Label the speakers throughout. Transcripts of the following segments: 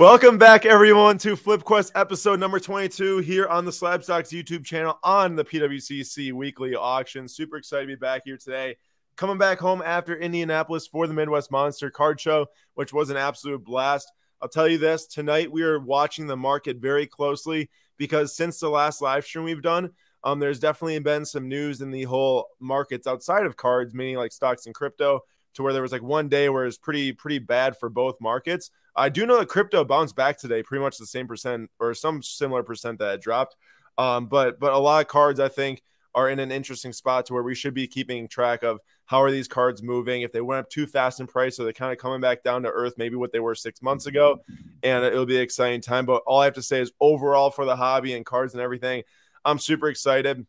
Speaker 1: Welcome back, everyone, to FlipQuest episode number 22 here on the Slabstox YouTube channel on the PWCC weekly auction. Super excited to be back here today. Coming back home after Indianapolis for the Midwest Monster Card Show, which was an absolute blast. I'll tell you this tonight, we are watching the market very closely because since the last live stream we've done, um, there's definitely been some news in the whole markets outside of cards, meaning like stocks and crypto, to where there was like one day where it's pretty pretty bad for both markets. I do know that crypto bounced back today, pretty much the same percent or some similar percent that it dropped. Um, but but a lot of cards I think are in an interesting spot to where we should be keeping track of how are these cards moving. If they went up too fast in price, so they're kind of coming back down to earth, maybe what they were six months ago, and it'll be an exciting time. But all I have to say is overall for the hobby and cards and everything, I'm super excited.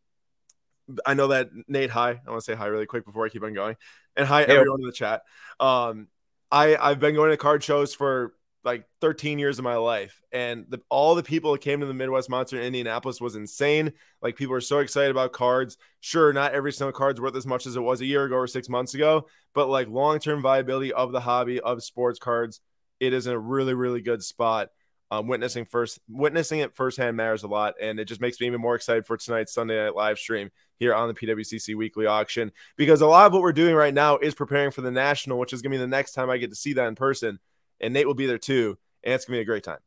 Speaker 1: I know that Nate, hi. I want to say hi really quick before I keep on going. And hi hey. everyone in the chat. Um, I I've been going to card shows for like 13 years of my life, and the, all the people that came to the Midwest Monster in Indianapolis was insane. Like people are so excited about cards. Sure, not every single card's worth as much as it was a year ago or six months ago, but like long term viability of the hobby of sports cards, it is in a really really good spot um, witnessing first witnessing it firsthand matters a lot and it just makes me even more excited for tonight's sunday night live stream here on the pwcc weekly auction because a lot of what we're doing right now is preparing for the national which is going to be the next time i get to see that in person and nate will be there too and it's going to be a great time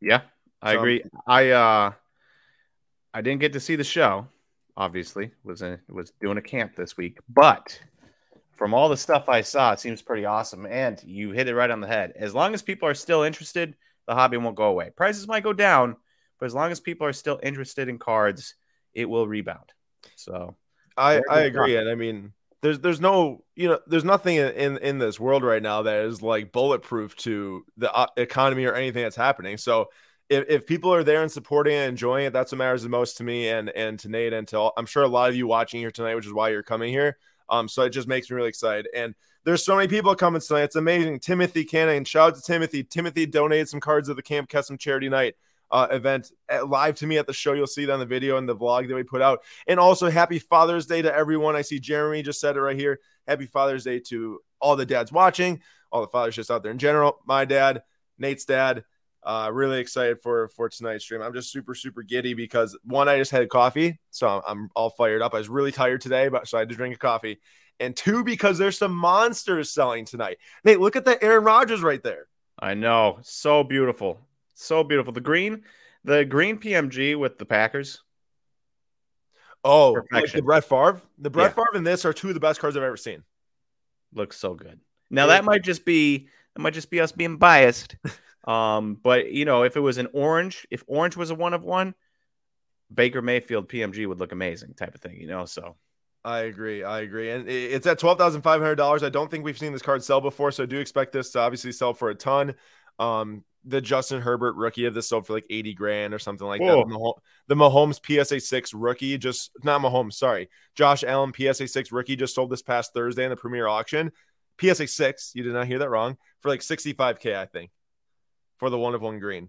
Speaker 2: yeah i so, agree i uh i didn't get to see the show obviously was in, was doing a camp this week but from all the stuff I saw, it seems pretty awesome. And you hit it right on the head. As long as people are still interested, the hobby won't go away. Prices might go down, but as long as people are still interested in cards, it will rebound. So
Speaker 1: I, I agree. And I mean, there's there's no you know there's nothing in in this world right now that is like bulletproof to the uh, economy or anything that's happening. So if, if people are there and supporting and enjoying it, that's what matters the most to me and and to Nate and to all, I'm sure a lot of you watching here tonight, which is why you're coming here. Um, so it just makes me really excited. And there's so many people coming tonight. It's amazing. Timothy Cannon, shout out to Timothy. Timothy donated some cards at the Camp Kesem Charity Night uh, event uh, live to me at the show. You'll see it on the video and the vlog that we put out. And also, happy Father's Day to everyone. I see Jeremy just said it right here. Happy Father's Day to all the dads watching, all the fathers just out there in general. My dad, Nate's dad, uh, really excited for for tonight's stream. I'm just super super giddy because one, I just had coffee, so I'm, I'm all fired up. I was really tired today, but so I had to drink a coffee. And two, because there's some monsters selling tonight. Nate, look at that Aaron Rodgers right there.
Speaker 2: I know, so beautiful, so beautiful. The green, the green PMG with the Packers.
Speaker 1: Oh, like the Brett Favre. The Brett yeah. Favre and this are two of the best cards I've ever seen.
Speaker 2: Looks so good. Now that might just be that might just be us being biased. Um, but you know, if it was an orange, if orange was a one of one, Baker Mayfield PMG would look amazing, type of thing. You know, so
Speaker 1: I agree. I agree. And it's at twelve thousand five hundred dollars. I don't think we've seen this card sell before, so I do expect this to obviously sell for a ton. Um, the Justin Herbert rookie of this sold for like 80 grand or something like Whoa. that. The Mahomes PSA 6 rookie just not Mahomes, sorry. Josh Allen PSA 6 rookie just sold this past Thursday in the premier auction. PSA 6, you did not hear that wrong, for like 65K, I think for the one of one green.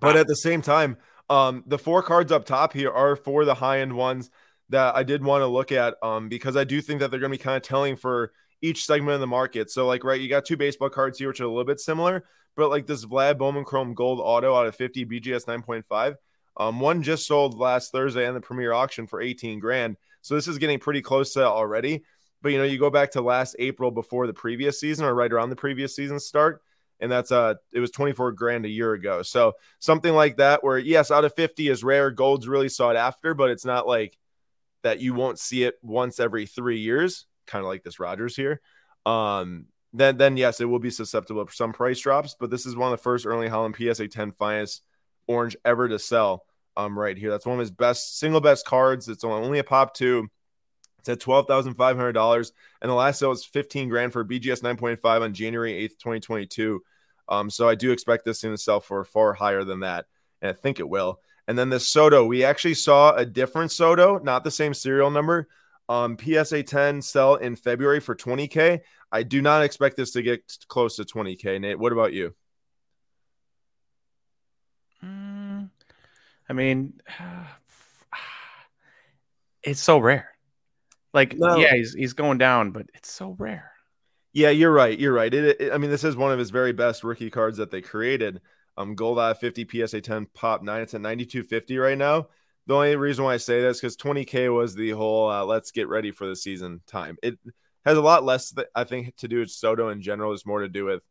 Speaker 1: But at the same time, um, the four cards up top here are for the high end ones that I did want to look at um, because I do think that they're going to be kind of telling for each segment of the market. So, like, right, you got two baseball cards here, which are a little bit similar, but like this Vlad Bowman Chrome Gold Auto out of 50 BGS 9.5. Um, one just sold last Thursday in the premier auction for 18 grand. So this is getting pretty close to already. But you know, you go back to last April before the previous season or right around the previous season start and that's uh it was 24 grand a year ago. So something like that where yes, out of 50 is rare, gold's really sought after, but it's not like that you won't see it once every 3 years, kind of like this Rodgers here. Um then then yes, it will be susceptible to some price drops, but this is one of the first Erling Haaland PSA 10 finest orange ever to sell um right here. That's one of his best single best cards. It's only a pop 2 it's at twelve thousand five hundred dollars, and the last sale was fifteen grand for BGS nine point five on January eighth, twenty twenty two. Um, so I do expect this thing to sell for far higher than that, and I think it will. And then the Soto, we actually saw a different Soto, not the same serial number. Um, PSA 10 sell in February for 20K. I do not expect this to get close to 20K. Nate, what about you?
Speaker 2: Mm, I mean, it's so rare. Like, no. yeah, he's he's going down, but it's so rare.
Speaker 1: Yeah, you're right. You're right. It, it, I mean, this is one of his very best rookie cards that they created. Um, gold out 50 PSA 10 pop nine. It's at 92.50 right now. The only reason why I say this because 20k was the whole uh, let's get ready for the season time. It has a lot less, that I think, to do with Soto in general. It's more to do with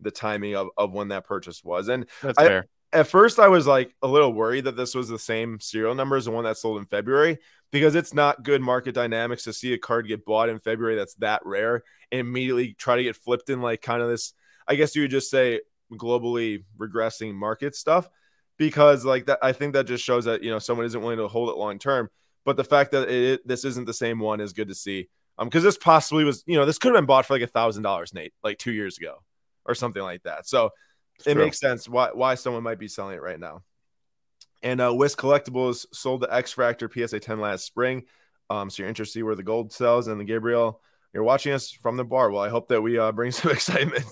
Speaker 1: the timing of, of when that purchase was. And
Speaker 2: That's
Speaker 1: I,
Speaker 2: fair.
Speaker 1: at first I was like a little worried that this was the same serial number as the one that sold in February because it's not good market dynamics to see a card get bought in February that's that rare and immediately try to get flipped in like kind of this I guess you would just say globally regressing market stuff because like that I think that just shows that you know someone isn't willing to hold it long term but the fact that it, this isn't the same one is good to see um because this possibly was you know this could have been bought for like a thousand dollars Nate like two years ago or something like that so
Speaker 2: It's
Speaker 1: it
Speaker 2: true.
Speaker 1: makes sense why why someone might be selling it right now. And uh, Whisk Collectibles sold the X Factor PSA 10 last spring. Um, so you're interested to see where the gold sells. And the Gabriel, you're watching us from the bar. Well, I hope that we uh, bring some excitement.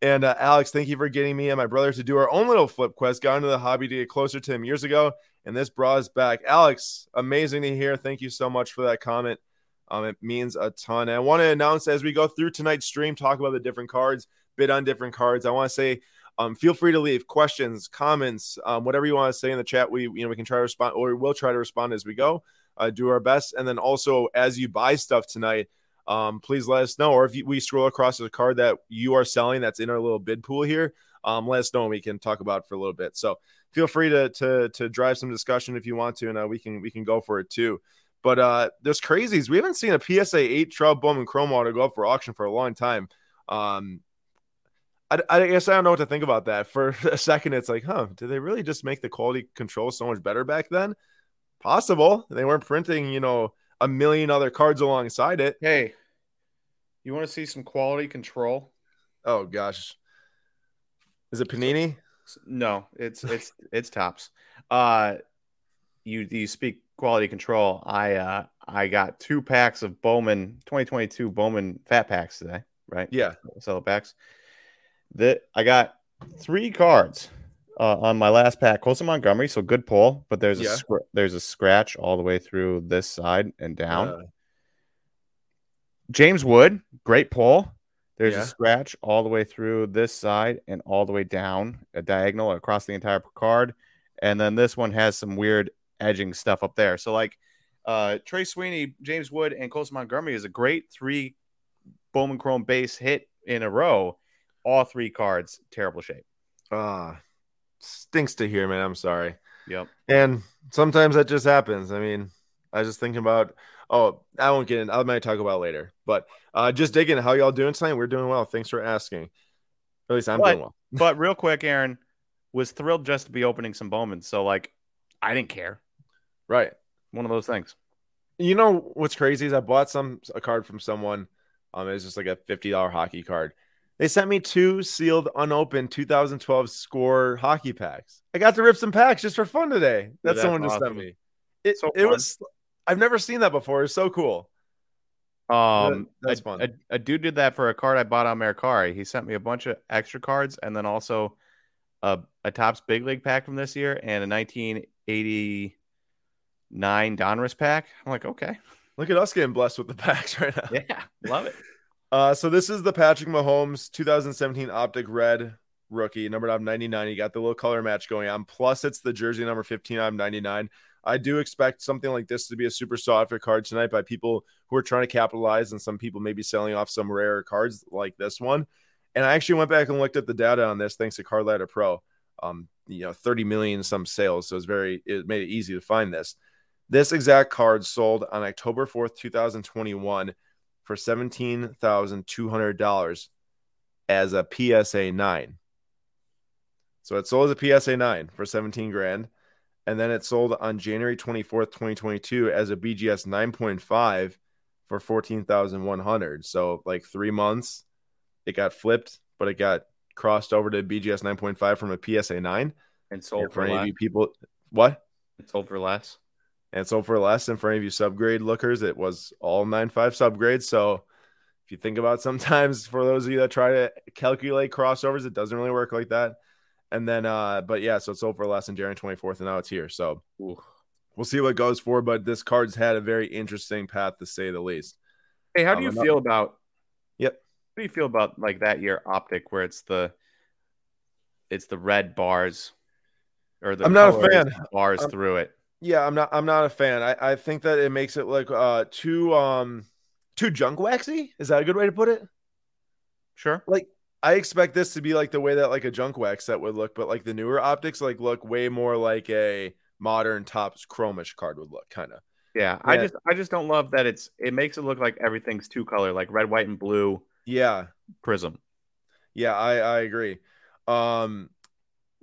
Speaker 1: and uh, Alex, thank you for getting me and my brother to do our own little flip quest. Got into the hobby to get closer to him years ago, and this brought us back. Alex, amazing to hear. Thank you so much for that comment. Um, it means a ton. And I want to announce as we go through tonight's stream, talk about the different cards, bid on different cards. I want to say um, feel free to leave questions, comments, um, whatever you want to say in the chat. We, you know, we can try to respond, or we will try to respond as we go. Uh, do our best, and then also as you buy stuff tonight, um, please let us know. Or if you, we scroll across a card that you are selling that's in our little bid pool here, um, let us know, and we can talk about for a little bit. So feel free to to to drive some discussion if you want to, and uh, we can we can go for it too. But uh, there's crazies. We haven't seen a PSA eight Trout Bowman Chrome Auto go up for auction for a long time. Um, I, I guess I don't know what to think about that. For a second, it's like, huh, did they really just make the quality control so much better back then? Possible. They weren't printing, you know, a million other cards alongside it.
Speaker 2: Hey, you want to see some quality control?
Speaker 1: Oh gosh, is it Panini?
Speaker 2: No, it's it's it's Topps. Uh, you you speak quality control. I uh I got two packs of Bowman 2022 Bowman fat packs today, right?
Speaker 1: Yeah.
Speaker 2: Sell packs. That I got three cards uh, on my last pack. Colson Montgomery, so good pull, but there's a
Speaker 1: Yeah.
Speaker 2: scr- there's a scratch all the way through this side and down.
Speaker 1: Uh,
Speaker 2: James Wood, great pull. There's
Speaker 1: Yeah.
Speaker 2: a scratch all the way through this side and all the way down a diagonal across the entire card. And then this one has some weird edging stuff up there. So like uh Trey Sweeney, James Wood, and Colson Montgomery is a great three Bowman Chrome base hit in a row. All three cards, terrible shape.
Speaker 1: ah, stinks to hear, man. I'm sorry.
Speaker 2: Yep.
Speaker 1: And sometimes that just happens. I mean, I was just thinking about. Oh, I won't get in. I might talk about later. But uh, just digging. How y'all doing tonight? We're doing well. Thanks for asking. At least I'm
Speaker 2: What?
Speaker 1: doing well.
Speaker 2: But real quick, Aaron was thrilled just to be opening some Bowman. So like I didn't care.
Speaker 1: Right.
Speaker 2: One of those things.
Speaker 1: You know what's crazy is I bought some a card from someone. Um, it was just like a fifty dollar hockey card. They sent me two sealed, unopened 2012 score hockey packs. I got to rip some packs just for fun today. That
Speaker 2: that's
Speaker 1: someone just sent me. It,
Speaker 2: So
Speaker 1: it was. I've never seen that before. It's so cool.
Speaker 2: Um,
Speaker 1: that's
Speaker 2: a,
Speaker 1: fun.
Speaker 2: A, a dude did that for a card I bought on Mercari. He sent me a bunch of extra cards and then also a a Topps Big League pack from this year and a 1989 Donruss pack. I'm like, okay,
Speaker 1: Look at us getting blessed with the packs right now.
Speaker 2: yeah, love it.
Speaker 1: Uh, so this is the Patrick Mahomes 2017 Optic Red rookie, numbered out of 99. You got the little color match going on. Plus, it's the jersey number 15 out of 99. I do expect something like this to be a super sought after card tonight by people who are trying to capitalize, and some people maybe selling off some rare cards like this one. And I actually went back and looked at the data on this thanks to Card Ladder Pro. Um, you know, 30 million some sales, so it's very it made it easy to find this. This exact card sold on October 4th, 2021 for $17,200 as a PSA 9. So it sold as a PSA 9 for 17 grand. And then it sold on January 24th, 2022 as a BGS 9.5 for 14,100. So like three months, it got flipped, but it got crossed over to BGS 9.5 from a PSA 9.
Speaker 2: And sold for
Speaker 1: for any of
Speaker 2: less.
Speaker 1: you people, what?
Speaker 2: It sold for less.
Speaker 1: And so for less, and for any of you subgrade lookers, it was all nine 9.5 subgrades. So if you think about sometimes for those of you that try to calculate crossovers, it doesn't really work like that. And then, uh, but yeah, so it's over less in January 24th, and now it's here. So
Speaker 2: Ooh.
Speaker 1: we'll see what goes for. But this card's had a very interesting path to say the least.
Speaker 2: Hey, how
Speaker 1: Um,
Speaker 2: do you
Speaker 1: I'm
Speaker 2: feel about?
Speaker 1: Yep.
Speaker 2: How do you feel about like that year optic where it's the it's the red bars or the
Speaker 1: I'm not a fan.
Speaker 2: bars
Speaker 1: I'm,
Speaker 2: through it.
Speaker 1: Yeah, I'm not I'm not a fan. I, I think that it makes it like uh too um too junk waxy. Is that a good way to put it?
Speaker 2: Sure.
Speaker 1: Like I expect this to be like the way that like a junk wax set would look, but like the newer optics like look way more like a modern Topps chromish card would look kind of.
Speaker 2: Yeah, I just I just don't love that it's it makes it look like everything's two color, like red, white, and blue.
Speaker 1: Yeah,
Speaker 2: prism.
Speaker 1: Yeah, I I agree. Um,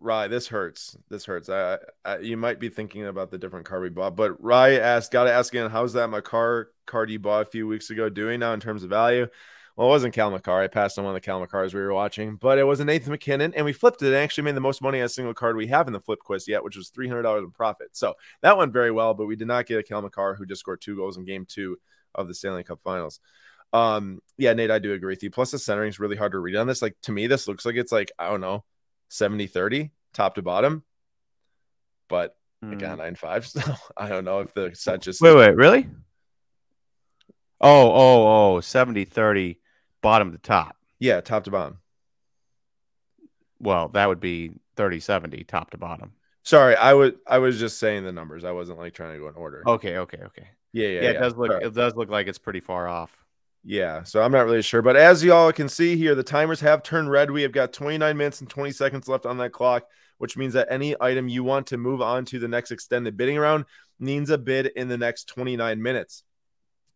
Speaker 1: Rye, this hurts. This hurts. I, I, you might be thinking about the different car we bought, but Rye asked, got to ask again, how's that my car card you bought a few weeks ago doing now in terms of value? Well, it wasn't Cale Makar. I passed on one of the Cale Makars we were watching, but it was a Nathan MacKinnon, and we flipped it and actually made the most money on a single card we have in the flip quest yet, which was $300 in profit. So that went very well, but we did not get a Cale Makar who just scored two goals in game two of the Stanley Cup finals. Um, yeah, Nate, I do agree with you. Plus, the centering is really hard to read on this. Like, to me, this looks like it's like, I don't know, 70 30 top to bottom, but mm. I got nine five. So I don't know if the set just
Speaker 2: wait, wait, really? Oh, oh, oh, 70 30 bottom to top.
Speaker 1: Yeah, top to bottom.
Speaker 2: Well, that would be 30 70 top to bottom.
Speaker 1: Sorry, I would I was just saying the numbers. I wasn't like trying to go in order.
Speaker 2: Okay, okay, okay.
Speaker 1: Yeah, yeah.
Speaker 2: Yeah, it does look right. it does look like it's pretty far off.
Speaker 1: Yeah, so I'm not really sure. But as y'all can see here, the timers have turned red. We have got 29 minutes and 20 seconds left on that clock, which means that any item you want to move on to the next extended bidding round needs a bid in the next 29 minutes.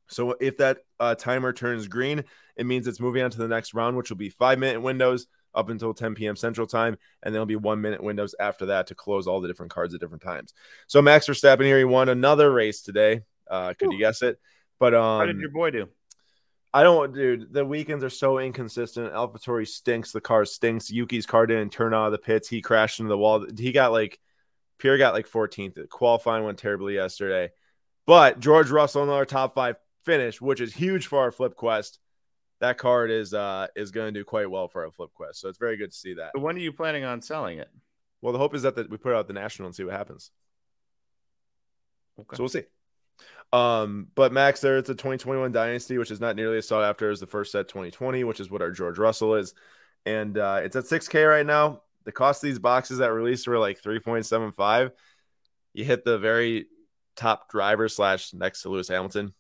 Speaker 1: So if that uh, timer turns green, it means it's moving on to the next round, which will be five minute windows up until 10 p.m. Central Time, and there'll be one minute windows after that to close all the different cards at different times. So Max Verstappen here, he won another race today. Uh, could Ooh. you guess it? But um,
Speaker 2: how did your boy do?
Speaker 1: I don't, dude. The weekends are so inconsistent. AlphaTauri stinks. The car stinks. Yuki's car didn't turn out of the pits. He crashed into the wall. He got like, Pierre got like 14th. Qualifying went terribly yesterday. But George Russell, another top five finish, which is huge for our Flip Quest. That card is uh is going to do quite well for our Flip Quest. So it's very good to see that.
Speaker 2: But when are you planning on selling it?
Speaker 1: Well, the hope is that the, we put out the national and see what happens. Okay. So we'll see. Um, but Max, there it's a 2021 Dynasty, which is not nearly as sought after as the first set 2020, which is what our George Russell is. And uh, it's at 6K right now. The cost of these boxes that released were like 3.75. You hit the very top driver slash next to Lewis Hamilton.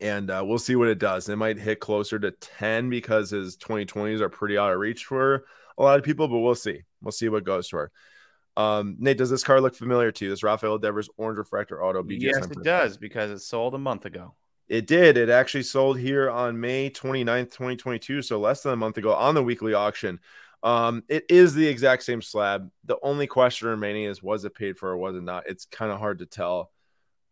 Speaker 1: And uh, we'll see what it does. It might hit closer to 10 because his 2020s are pretty out of reach for a lot of people, but we'll see. We'll see what goes to her. Um, Nate, does this car look familiar to you? This Rafael Devers Orange Refractor Auto
Speaker 2: BGS? Yes, it does because it sold a month ago.
Speaker 1: It did. It actually sold here on May 29th, 2022. So less than a month ago on the weekly auction. Um, it is the exact same slab. The only question remaining is was it paid for or was it not? It's kind of hard to tell.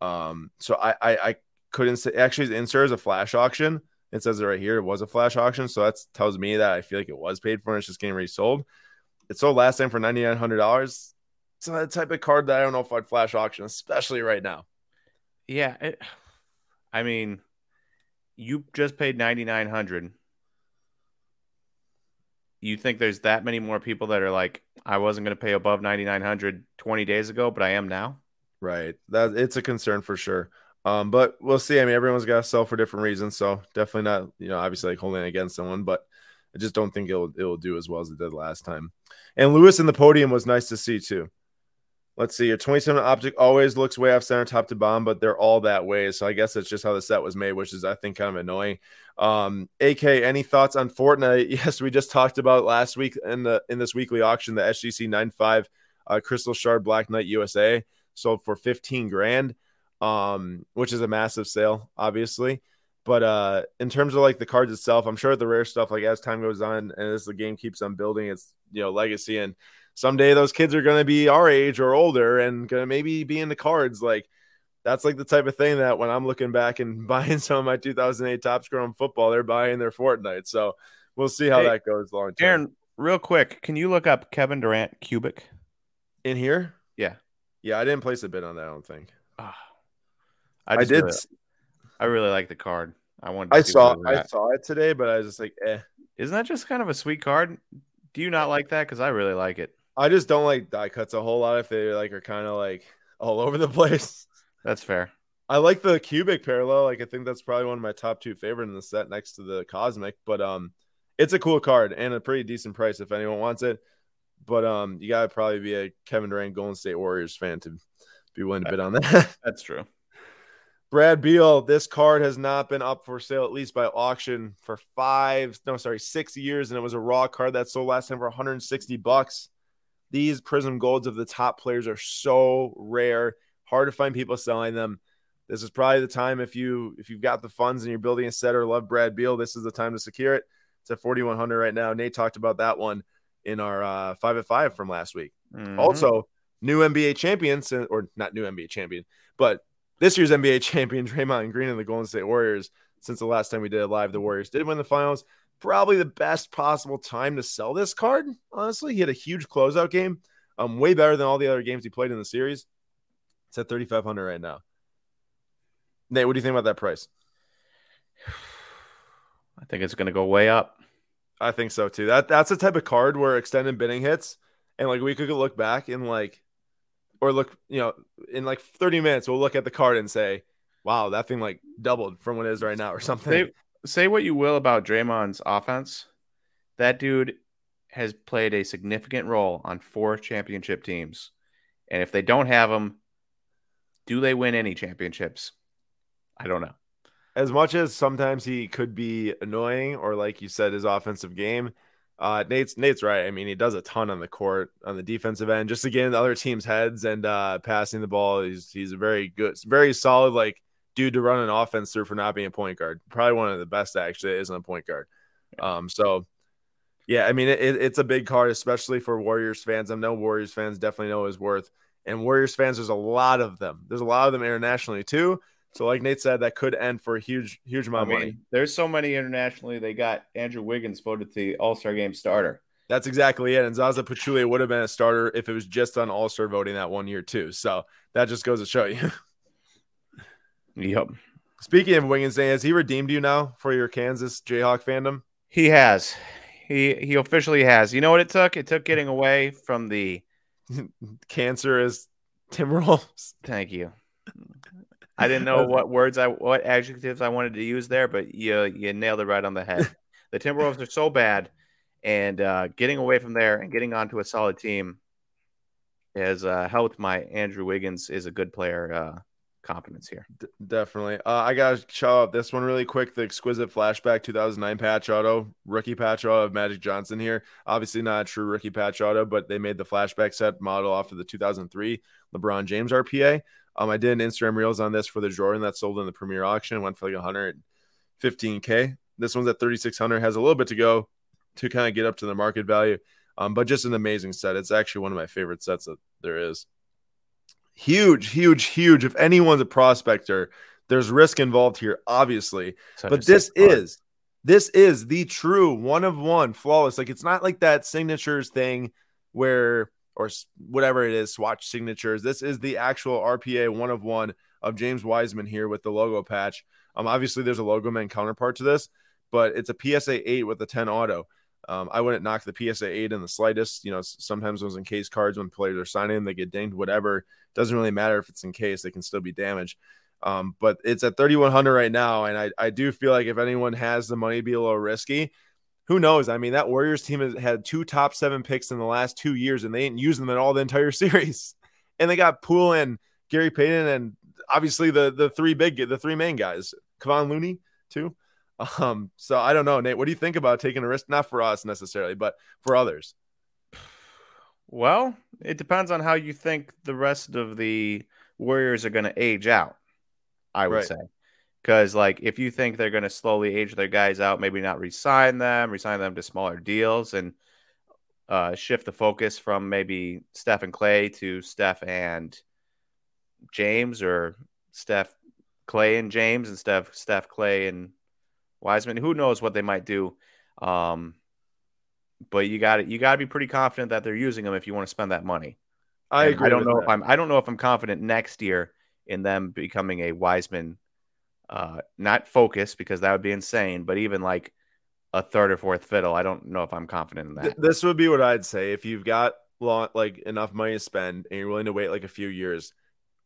Speaker 1: Um, so I, I, I couldn't say actually the insert is a flash auction. It says it right here. It was a flash auction. So that tells me that I feel like it was paid for and it's just getting resold. It sold last time for ninety nine hundred dollars. It's that type of card that I don't know if I'd flash auction, especially right now.
Speaker 2: Yeah, it, I mean, you just paid ninety nine hundred. You think there's that many more people that are like, I wasn't going to pay above 9900 20 days ago, but I am now?
Speaker 1: Right. That it's a concern for sure. Um, but we'll see. I mean, everyone's got to sell for different reasons, so definitely not, you know, obviously like holding against someone, but I just don't think it'll it'll do as well as it did last time. And Lewis in the podium was nice to see too. Let's see. Your 27 optic always looks way off center, top to bottom, but they're all that way. So I guess that's just how the set was made, which is I think kind of annoying. Um, AK, any thoughts on Fortnite? Yes, we just talked about last week in the in this weekly auction, the SGC 95 uh, Crystal Shard Black Knight USA sold for 15 grand, um, which is a massive sale, obviously. But uh, in terms of like the cards itself, I'm sure the rare stuff, like as time goes on and as the game keeps on building its you know legacy, and someday those kids are going to be our age or older and going to maybe be into cards. Like that's like the type of thing that when I'm looking back and buying some of my 2008 Topps Chrome football, they're buying their Fortnite. So we'll see how hey, that goes long term.
Speaker 2: Aaron, real quick, can you look up Kevin Durant cubic
Speaker 1: in here?
Speaker 2: Yeah,
Speaker 1: yeah, I didn't place a bid on that. I don't think. Oh,
Speaker 2: I, I did. I really like the card. I wanted.
Speaker 1: I saw. I saw it today, but I was just like, eh.
Speaker 2: Isn't that just kind of a sweet card? Do you not like that? Because I really like it.
Speaker 1: I just don't like die cuts a whole lot if they like are kind of like all over the place.
Speaker 2: That's fair.
Speaker 1: I like the cubic parallel. Like I think that's probably one of my top two favorite in the set next to the cosmic. But um, it's a cool card and a pretty decent price if anyone wants it. But um, you gotta probably be a Kevin Durant Golden State Warriors fan to be willing to bid on that.
Speaker 2: That's true.
Speaker 1: Brad Beal, this card has not been up for sale, at least by auction, for five, no, sorry, six years. And it was a raw card that sold last time for 160 bucks. These Prism Golds of the top players are so rare, hard to find people selling them. This is probably the time if you if you've got the funds and you're building a set or love Brad Beal, this is the time to secure it. It's at 4100 right now. Nate talked about that one in our uh, five at five from last week. Mm-hmm. Also, new NBA champions, or not new NBA champion, but this year's NBA champion, Draymond Green and the Golden State Warriors, since the last time we did it live, the Warriors did win the finals. Probably the best possible time to sell this card. Honestly, he had a huge closeout game, um, way better than all the other games he played in the series. It's at 3,500 right now. Nate, what do you think about that price?
Speaker 2: I think it's going to go way up.
Speaker 1: I think so too. That that's the type of card where extended bidding hits, and like we could look back and like or look, you know, in like 30 minutes, we'll look at the card and say, wow, that thing like doubled from what it is right now or something.
Speaker 2: Say, say what you will about Draymond's offense. That dude has played a significant role on four championship teams. And if they don't have him, do they win any championships? I don't know.
Speaker 1: As much as sometimes he could be annoying, or like you said, his offensive game, uh, Nate's Nate's right. I mean, he does a ton on the court on the defensive end, just to get in the other team's heads and uh, passing the ball. He's he's a very good, very solid like dude to run an offense through for not being a point guard. Probably one of the best actually isn't a point guard. Um, so yeah, I mean it, it's a big card, especially for Warriors fans. I know Warriors fans definitely know his worth, and Warriors fans, there's a lot of them. There's a lot of them internationally too. So, like Nate said, that could end for a huge, huge amount I mean, of money.
Speaker 2: There's so many internationally. They got Andrew Wiggins voted the All Star Game starter.
Speaker 1: That's exactly it. And Zaza Pachulia would have been a starter if it was just on All Star voting that one year too. So that just goes to show you.
Speaker 2: yep.
Speaker 1: Speaking of Wiggins, has he redeemed you now for your Kansas Jayhawk fandom?
Speaker 2: He has. He he officially has. You know what it took? It took getting away from the
Speaker 1: cancer as Timberwolves.
Speaker 2: Thank you. I didn't know what words I what adjectives I wanted to use there, but you you nailed it right on the head. the Timberwolves are so bad, and uh, getting away from there and getting onto a solid team has uh, helped my Andrew Wiggins is a good player uh, confidence here.
Speaker 1: D- definitely. Uh, I got to shout out this one really quick. The exquisite flashback 2009 patch auto, rookie patch auto of Magic Johnson here. Obviously not a true rookie patch auto, but they made the flashback set model off of the 2003 LeBron James RPA. Um, I did an Instagram reels on this for the Jordan that sold in the premier auction. Went for like 115k. This one's at 3600. Has a little bit to go to kind of get up to the market value. Um, but just an amazing set. It's actually one of my favorite sets that there is. Huge, huge, huge. If anyone's a prospector, there's risk involved here, obviously. But this is this is the true one of one flawless. Like it's not like that signatures thing where or whatever it is, swatch signatures. This is the actual RPA one of one of James Wiseman here with the logo patch. Um, obviously there's a logo man counterpart to this, but it's a PSA 8 with a 10 auto. Um, I wouldn't knock the PSA 8 in the slightest. You know, sometimes those in case cards when players are signing, they get dinged, whatever. Doesn't really matter if it's in case, they can still be damaged. Um, but it's at 3,100 right now. And I, I do feel like if anyone has the money be a little risky, who knows? I mean, that Warriors team has had two top seven picks in the last two years, and they didn't use them at all the entire series. And they got Poole and Gary Payton, and obviously the the three big, the three main guys, Kevon Looney too. Um, so I don't know, Nate. What do you think about taking a risk? Not for us necessarily, but for others.
Speaker 2: Well, it depends on how you think the rest of the Warriors are going to age out. I would right. say. Because like if you think they're going to slowly age their guys out, maybe not resign them, resign them to smaller deals, and uh, shift the focus from maybe Steph and Clay to Steph and James, or Steph Clay and James, and Steph Steph Clay and Wiseman. Who knows what they might do? Um, but you got You got to be pretty confident that they're using them if you want to spend that money.
Speaker 1: I and agree.
Speaker 2: I don't know
Speaker 1: that.
Speaker 2: if I'm. I don't know if I'm confident next year in them becoming a Wiseman uh, not focus because that would be insane, but even like a third or fourth fiddle, I don't know if I'm confident in that.
Speaker 1: This would be what I'd say if you've got long, like enough money to spend and you're willing to wait like a few years.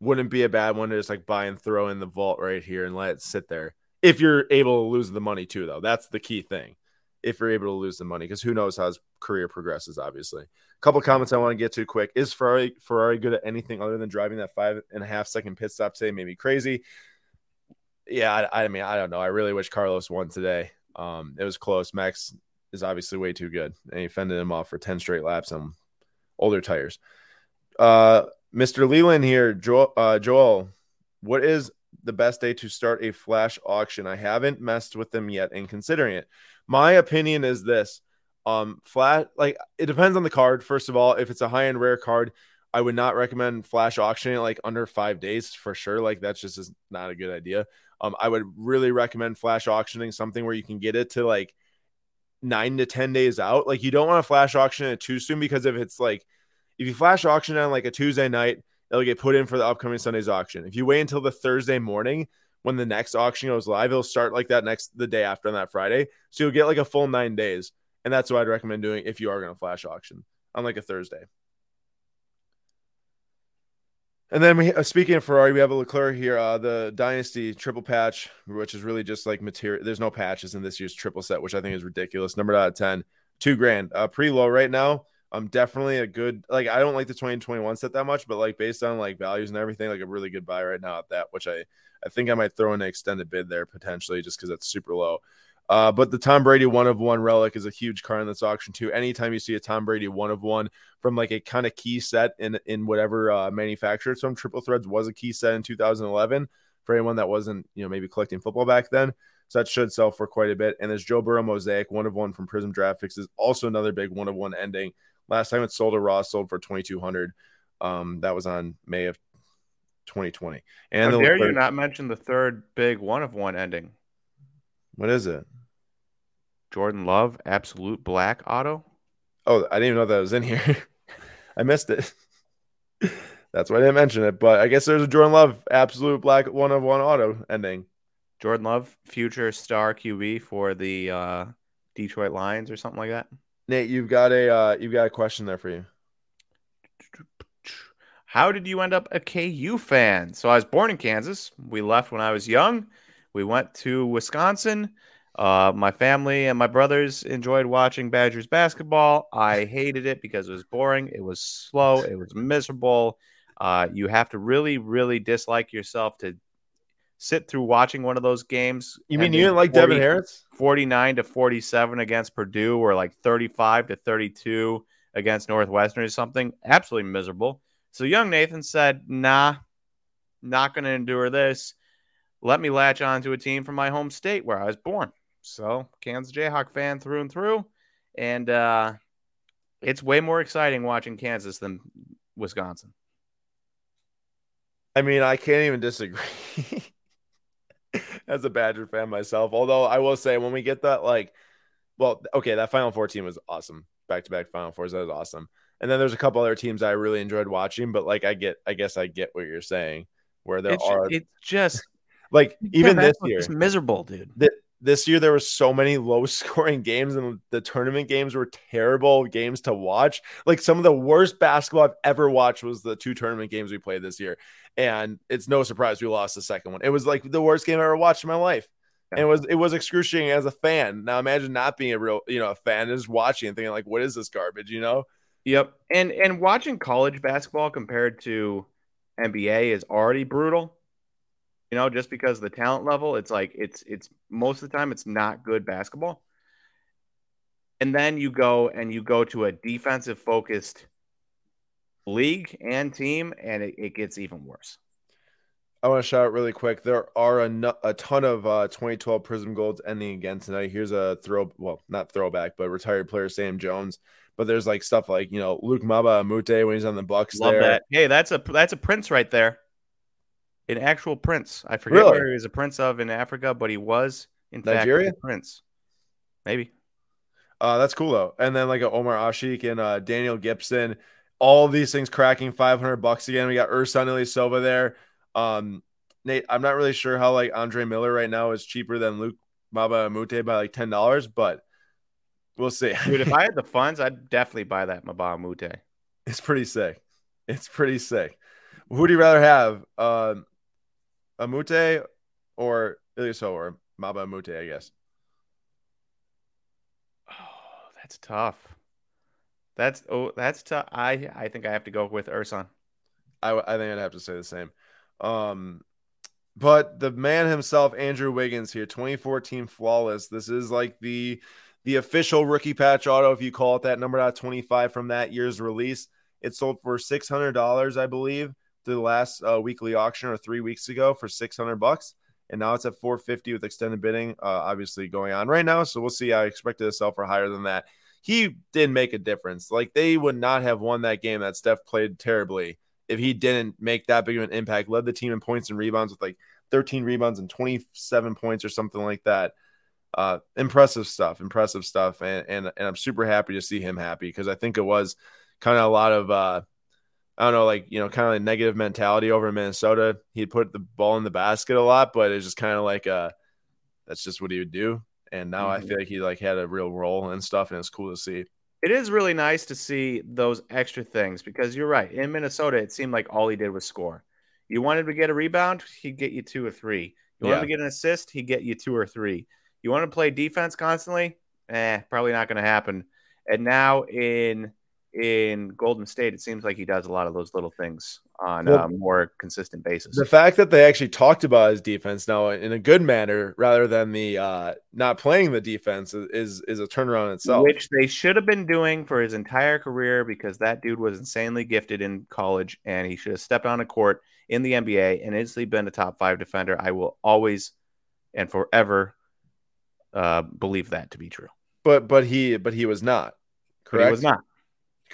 Speaker 1: Wouldn't be a bad one to just like buy and throw in the vault right here and let it sit there. If you're able to lose the money too, though, that's the key thing. if you're able to lose the money because who knows how his career progresses. Obviously, a couple comments I want to get to quick. Is Ferrari Ferrari good at anything other than driving that five and a half second pit stop today? Maybe crazy. Yeah, I, I mean I don't know. I really wish Carlos won today. Um, it was close. Max is obviously way too good, and he fended him off for ten straight laps on older tires. Uh, Mr. Leland here, Joel, uh, Joel, what is the best day to start a flash auction? I haven't messed with them yet in considering it. My opinion is this. Um, flat like it depends on the card. First of all, if it's a high end rare card, I would not recommend flash auctioning like under five days for sure. Like that's just is not a good idea. Um, I would really recommend flash auctioning something where you can get it to like nine to ten days out. Like you don't want to flash auction it too soon because if it's like if you flash auction on like a Tuesday night, it'll get put in for the upcoming Sunday's auction. If you wait until the Thursday morning when the next auction goes live, it'll start like that next the day after on that Friday. So you'll get like a full nine days. And that's what I'd recommend doing if you are going to flash auction on like a Thursday. And then we, uh, speaking of Ferrari, we have a Leclerc here, uh, the Dynasty triple patch, which is really just like material. There's no patches in this year's triple set, which I think is ridiculous. Number out of 10, two grand, uh, pretty low right now. I'm definitely a good like I don't like the 2021 set that much, but like based on like values and everything, like a really good buy right now at that, which I I think I might throw in an extended bid there potentially just because it's super low. Uh, but the Tom Brady one of one relic is a huge card in this auction too. Anytime you see a Tom Brady one of one from like a kind of key set in in whatever uh, manufacturer, some Triple Threads was a key set in 2011 for anyone that wasn't you know maybe collecting football back then. So that should sell for quite a bit. And there's Joe Burrow Mosaic one of one from Prism Graphics is also another big one of one ending. Last time it sold a raw sold for 2200. Um, that was on May of 2020. And
Speaker 2: How dare you not mention the third big one of one ending?
Speaker 1: What is it?
Speaker 2: Jordan Love, absolute black auto.
Speaker 1: Oh, I didn't even know that was in here. I missed it. That's why I didn't mention it. But I guess there's a Jordan Love absolute black one of one auto ending.
Speaker 2: Jordan Love, future star QB for the uh, Detroit Lions or something like that.
Speaker 1: Nate, you've got a uh, you've got a question there for you.
Speaker 2: How did you end up a KU fan? So I was born in Kansas. We left when I was young. We went to Wisconsin. Uh, my family and my brothers enjoyed watching Badgers basketball. I hated it because it was boring. It was slow. It was miserable. Uh, you have to really, really dislike yourself to sit through watching one of those games.
Speaker 1: You mean you didn't like 40, Devin Harris?
Speaker 2: 49 to 47 against Purdue or like 35 to 32 against Northwestern or something. Absolutely miserable. So young Nathan said, nah, not going to endure this. Let me latch on to a team from my home state where I was born. So Kansas Jayhawk fan through and through. And uh, it's way more exciting watching Kansas than Wisconsin.
Speaker 1: I mean, I can't even disagree. as a Badger fan myself. Although I will say when we get that like well, okay, that Final Four team was awesome. Back to back Final Fours, that was awesome. And then there's a couple other teams I really enjoyed watching, but like I get I guess I get what you're saying, where there
Speaker 2: it's,
Speaker 1: are
Speaker 2: it's just
Speaker 1: like even this year.
Speaker 2: It's miserable, dude.
Speaker 1: The, this year there were so many low scoring games and the tournament games were terrible games to watch. Like some of the worst basketball i've ever watched was the two tournament games we played this year. And it's no surprise we lost the second one. It was like the worst game i ever watched in my life. And it was it was excruciating as a fan. Now imagine not being a real you know a fan just watching and thinking like what is this garbage you know?
Speaker 2: Yep. And and watching college basketball compared to nba is already brutal you know, just because the talent level, it's like it's it's most of the time it's not good basketball. And then you go and you go to a defensive focused league and team, and it, it gets even worse.
Speaker 1: I want to shout out really quick. There are a, a ton of uh, 2012 Prism Golds ending again tonight. Here's a throw, well, not throwback, but retired player Sam Jones. But there's like stuff like you know Luc Mbah a Moute when he's on the Bucks.
Speaker 2: Love
Speaker 1: there.
Speaker 2: that. Hey, that's a that's a prince right there an actual prince. I forget really? where he was a prince of in Africa, but he was in Nigeria? fact prince. Maybe.
Speaker 1: Uh, that's cool though. And then like a Omer Asik and uh, Daniel Gibson, all these things cracking 500 bucks again. We got Ersan Ilyasova there. Um, Nate, I'm not really sure how like Andre Miller right now is cheaper than Luc Mbah a Moute by like ten dollars, but we'll see.
Speaker 2: Dude, if I had the funds, I'd definitely buy that Mbah a Moute.
Speaker 1: It's pretty sick. It's pretty sick. Who do you rather have? Um, a Moute or Ilyasova or Mbah a Moute, I guess.
Speaker 2: Oh, that's tough. That's oh, that's tough. I I think I have to go with Ersan.
Speaker 1: I I think I'd have to say the same. Um, but the man himself, Andrew Wiggins, here, 2014 flawless. This is like the the official rookie patch auto, if you call it that, number out 25 from that year's release. It sold for $600, I believe, the last uh, weekly auction or three weeks ago for 600 bucks. And now it's at 450 with extended bidding, uh, obviously going on right now. So we'll see. I expected to sell for higher than that. He did make a difference. Like they would not have won that game that Steph played terribly if he didn't make that big of an impact. Led the team in points and rebounds with like 13 rebounds and 27 points or something like that. Uh, impressive stuff, impressive stuff, and, and and I'm super happy to see him happy because I think it was kind of a lot of uh, I don't know, like you know, kind of a negative mentality over in Minnesota. He'd put the ball in the basket a lot, but it's just kind of like uh, that's just what he would do. And now mm-hmm. I feel like he like had a real role and stuff, and it's cool to see.
Speaker 2: It is really nice to see those extra things because you're right. In Minnesota, it seemed like all he did was score. You wanted to get a rebound, he'd get you two or three. You wanted yeah. to get an assist, he'd get you two or three. You want to play defense constantly? Eh, probably not going to happen. And now in in Golden State, it seems like he does a lot of those little things on well, a more consistent basis.
Speaker 1: The fact that they actually talked about his defense now in a good manner rather than the uh, not playing the defense is is a turnaround itself.
Speaker 2: Which they should have been doing for his entire career because that dude was insanely gifted in college and he should have stepped on a court in the NBA and instantly been a top five defender. I will always and forever uh, believe that to be true.
Speaker 1: But but he but he was not. Correct. He
Speaker 2: was not.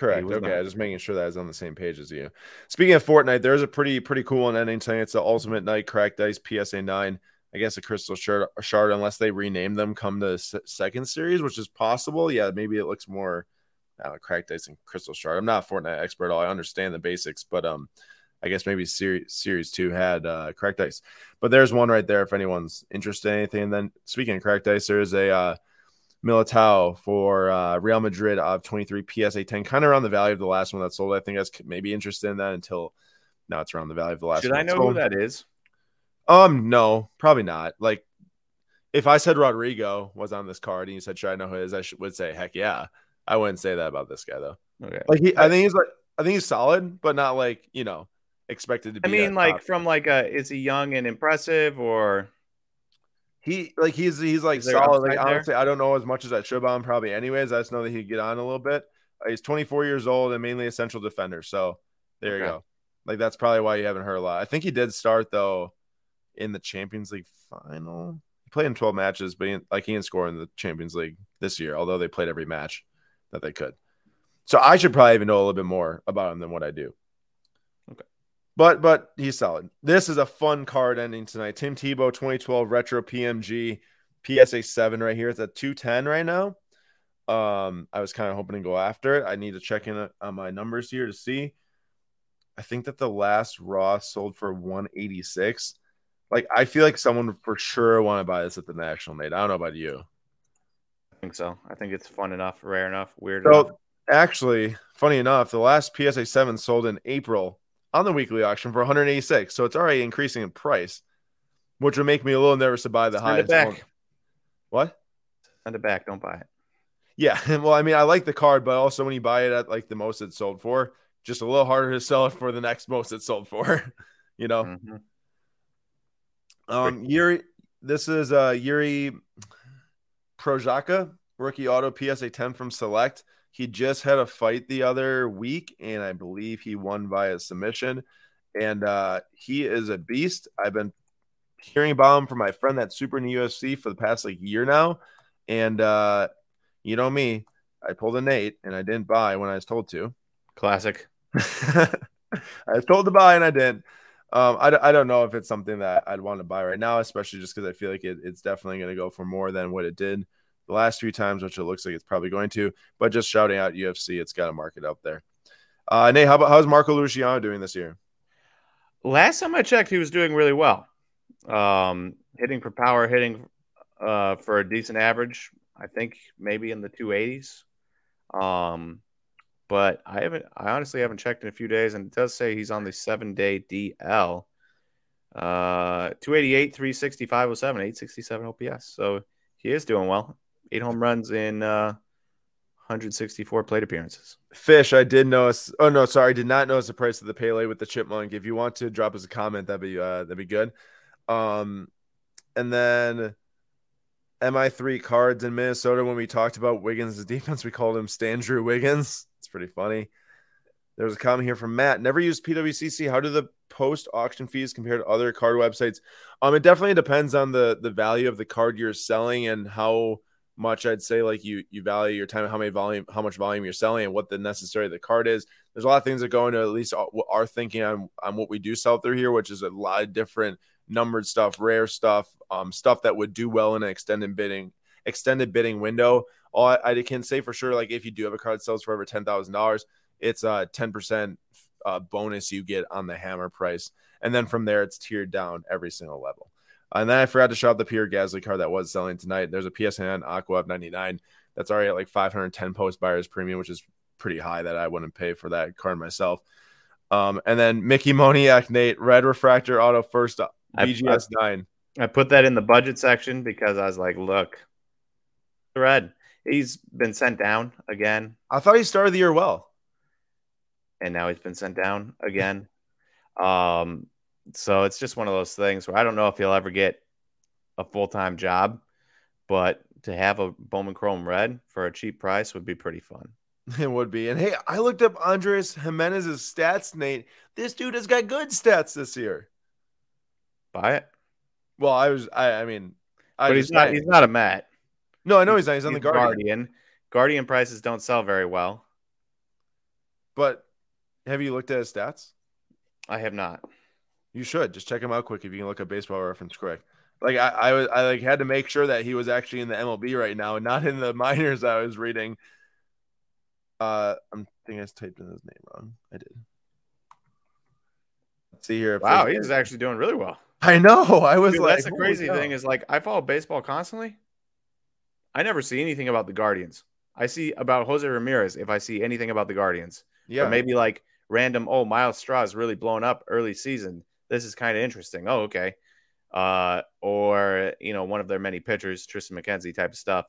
Speaker 1: Correct. Okay, not. Just making sure that I was on the same page as you. Speaking of Fortnite, there's a pretty pretty cool one ending tonight. It's the Ultimate Night Cracked Ice PSA nine. I guess a crystal shard, shard unless they rename them come to second series, which is possible. Yeah, maybe it looks more uh, cracked ice and crystal shard. I'm not a Fortnite expert at all. I understand the basics, but um, I guess maybe series series two had uh, cracked ice. But there's one right there if anyone's interested in anything. And then speaking of cracked ice, there's a uh, Militao for uh, Real Madrid of 23 PSA 10, kind of around the value of the last one that sold. I think I was maybe interested in that until now it's around the value of the last one.
Speaker 2: Should
Speaker 1: one.
Speaker 2: I know who that is?
Speaker 1: Um, no, probably not. Like, if I said Rodrygo was on this card and you said, Should I know who it is? I should, would say, Heck yeah. I wouldn't say that about this guy, though. Okay. Like, he, I think he's like, I think he's solid, but not like, you know, expected to be.
Speaker 2: I mean, like, top. from like a, is he young and impressive or?
Speaker 1: He like he's he's like solid. Like honestly, I don't know as much as I should about him probably anyways. I just know that he'd get on a little bit. He's 24 years old and mainly a central defender. So there okay. you go. Like that's probably why you haven't heard a lot. I think he did start though in the Champions League final. He played in 12 matches, but he, like he didn't score in the Champions League this year, although they played every match that they could. So I should probably even know a little bit more about him than what I do. But but he's solid. This is a fun card ending tonight. Tim Tebow 2012 retro PMG PSA 7 right here. It's at 210 right now. Um, I was kind of hoping to go after it. I need to check in on my numbers here to see. I think that the last raw sold for 186. Like I feel like someone for sure want to buy this at the national made. I don't know about you.
Speaker 2: I think so. I think it's fun enough, rare enough, weird
Speaker 1: so,
Speaker 2: enough.
Speaker 1: Actually, funny enough, the last PSA 7 sold in April on the weekly auction for 186. So it's already increasing in price, which would make me a little nervous to buy the Send highest. It back. One. What?
Speaker 2: Send it back. Don't buy it.
Speaker 1: Yeah. Well, I mean, I like the card, but also when you buy it at like the most it's sold for, just a little harder to sell it for the next most it's sold for, you know? Mm-hmm. Um, Yuri, this is uh, Yuri Prochazka, rookie auto PSA 10 from Select. He just had a fight the other week, and I believe he won via submission. And uh, he is a beast. I've been hearing about him from my friend that's super in the UFC for the past like year now. And uh, you know me, I pulled a Nate and I didn't buy when I was told to.
Speaker 2: Classic.
Speaker 1: I was told to buy and I didn't. Um, I, I don't know if it's something that I'd want to buy right now, especially just because I feel like it, it's definitely going to go for more than what it did the last few times, which it looks like it's probably going to. But just shouting out UFC, it's got a market out there. Uh, Nate, how about how's Marco Luciano doing this year?
Speaker 2: Last time I checked, he was doing really well. Um, hitting for power, hitting uh, for a decent average. I think maybe in the 280s. Um, but I haven't. I honestly haven't checked in a few days, and it does say he's on the seven day DL. Uh, 288, 365, 07, 867 OPS. So he is doing well eight home runs in uh, 164 plate appearances.
Speaker 1: Fish, I did notice. Oh no, sorry, I did not notice the price of the Pele with the chipmunk. If you want to drop us a comment, that'd be uh, that'd be good. Um, and then MI3 cards in Minnesota. When we talked about Wiggins' defense, we called him Stan Drew Wiggins. It's pretty funny. There was a comment here from Matt. Never used PWCC. How do the post auction fees compare to other card websites? Um, it definitely depends on the the value of the card you're selling and how much I'd say like you you value your time, how many volume, how much volume you're selling, and what the necessary the card is. There's a lot of things that go into at least our thinking on on what we do sell through here, which is a lot of different numbered stuff, rare stuff, um, stuff that would do well in an extended bidding extended bidding window. All I, I can say for sure, like if you do have a card that sells for over ten thousand dollars, it's a ten percent uh, bonus you get on the hammer price, and then from there it's tiered down every single level. And then I forgot to out the Pierre Gasly card that was selling tonight. There's a PSN Aqua 99 that's already at like 510 post buyers premium, which is pretty high that I wouldn't pay for that card myself. Um, and then Mickey Moniak, Nate, red refractor auto first BGS nine.
Speaker 2: I put that in the budget section because I was like, look, red. He's been sent down again.
Speaker 1: I thought he started the year well.
Speaker 2: And now he's been sent down again. um, so it's just one of those things where I don't know if he'll ever get a full time job, but to have a Bowman Chrome Red for a cheap price would be pretty fun.
Speaker 1: It would be. And hey, I looked up Andres Gimenez's stats, Nate. This dude has got good stats this year.
Speaker 2: Buy it.
Speaker 1: Well, I was. I. I mean,
Speaker 2: I but he's not. I, he's not a Met.
Speaker 1: No, I know he's, he's not. He's on the Guardian.
Speaker 2: Guardian. Guardian prices don't sell very well.
Speaker 1: But have you looked at his stats?
Speaker 2: I have not.
Speaker 1: You should just check him out quick if you can look at Baseball Reference quick. Like I, I was, I like had to make sure that he was actually in the MLB right now and not in the minors. I was reading. Uh, I'm thinking I typed in his name wrong. I did. Let's see here.
Speaker 2: Wow, he's actually doing really well.
Speaker 1: I know. I was Dude, like,
Speaker 2: that's the crazy thing is like I follow baseball constantly. I never see anything about the Guardians. I see about Jose Ramirez if I see anything about the Guardians. Yeah, or maybe like random. Oh, Myles Straw is really blown up early season. This is kind of interesting. Oh, okay. Uh, or you know, one of their many pitchers, Triston McKenzie type of stuff.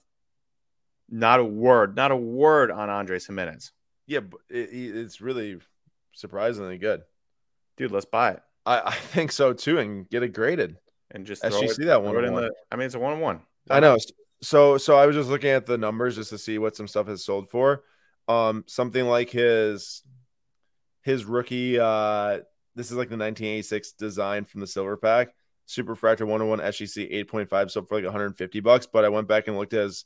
Speaker 2: Not a word, not a word on Andres Gimenez.
Speaker 1: Yeah, it, it's really surprisingly good,
Speaker 2: dude. Let's buy it.
Speaker 1: I, I think so too, and get it graded
Speaker 2: and just
Speaker 1: actually see that one. In the,
Speaker 2: I mean, it's a one on one.
Speaker 1: I know. So, so I was just looking at the numbers just to see what some stuff has sold for. Um, something like his his rookie. Uh, this is like the 1986 design from the silver pack. Super Fractor 101 SGC 8.5 sold for like 150 bucks. But I went back and looked at his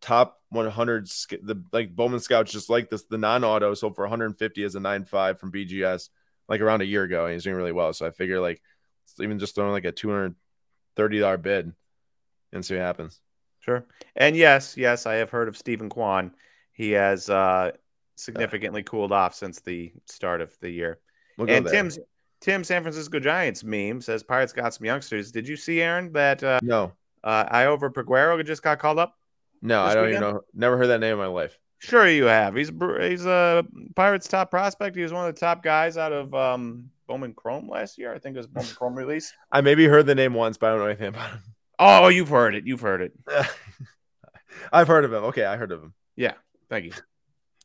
Speaker 1: top 100 the like Bowman Scouts just like this the non-auto sold for 150 as a 9.5 from BGS like around a year ago, and he's doing really well. So I figure like even just throwing like a two hundred thirty dollar bid and see what happens.
Speaker 2: Sure. And yes, yes, I have heard of Steven Kwan. He has uh, significantly cooled off since the start of the year. We'll and Tim's Tim San Francisco Giants meme says Pirates got some youngsters. Did you see Aaron that uh,
Speaker 1: no
Speaker 2: uh, Liover Peguero just got called up?
Speaker 1: No, I don't weekend? even know. Never heard that name in my life.
Speaker 2: Sure, you have. He's he's a Pirates top prospect. He was one of the top guys out of um, Bowman Chrome last year. I think it was Bowman Chrome release.
Speaker 1: I maybe heard the name once, but I don't know anything about him.
Speaker 2: Oh, you've heard it. You've heard it.
Speaker 1: I've heard of him. Okay, I heard of him.
Speaker 2: Yeah, thank you.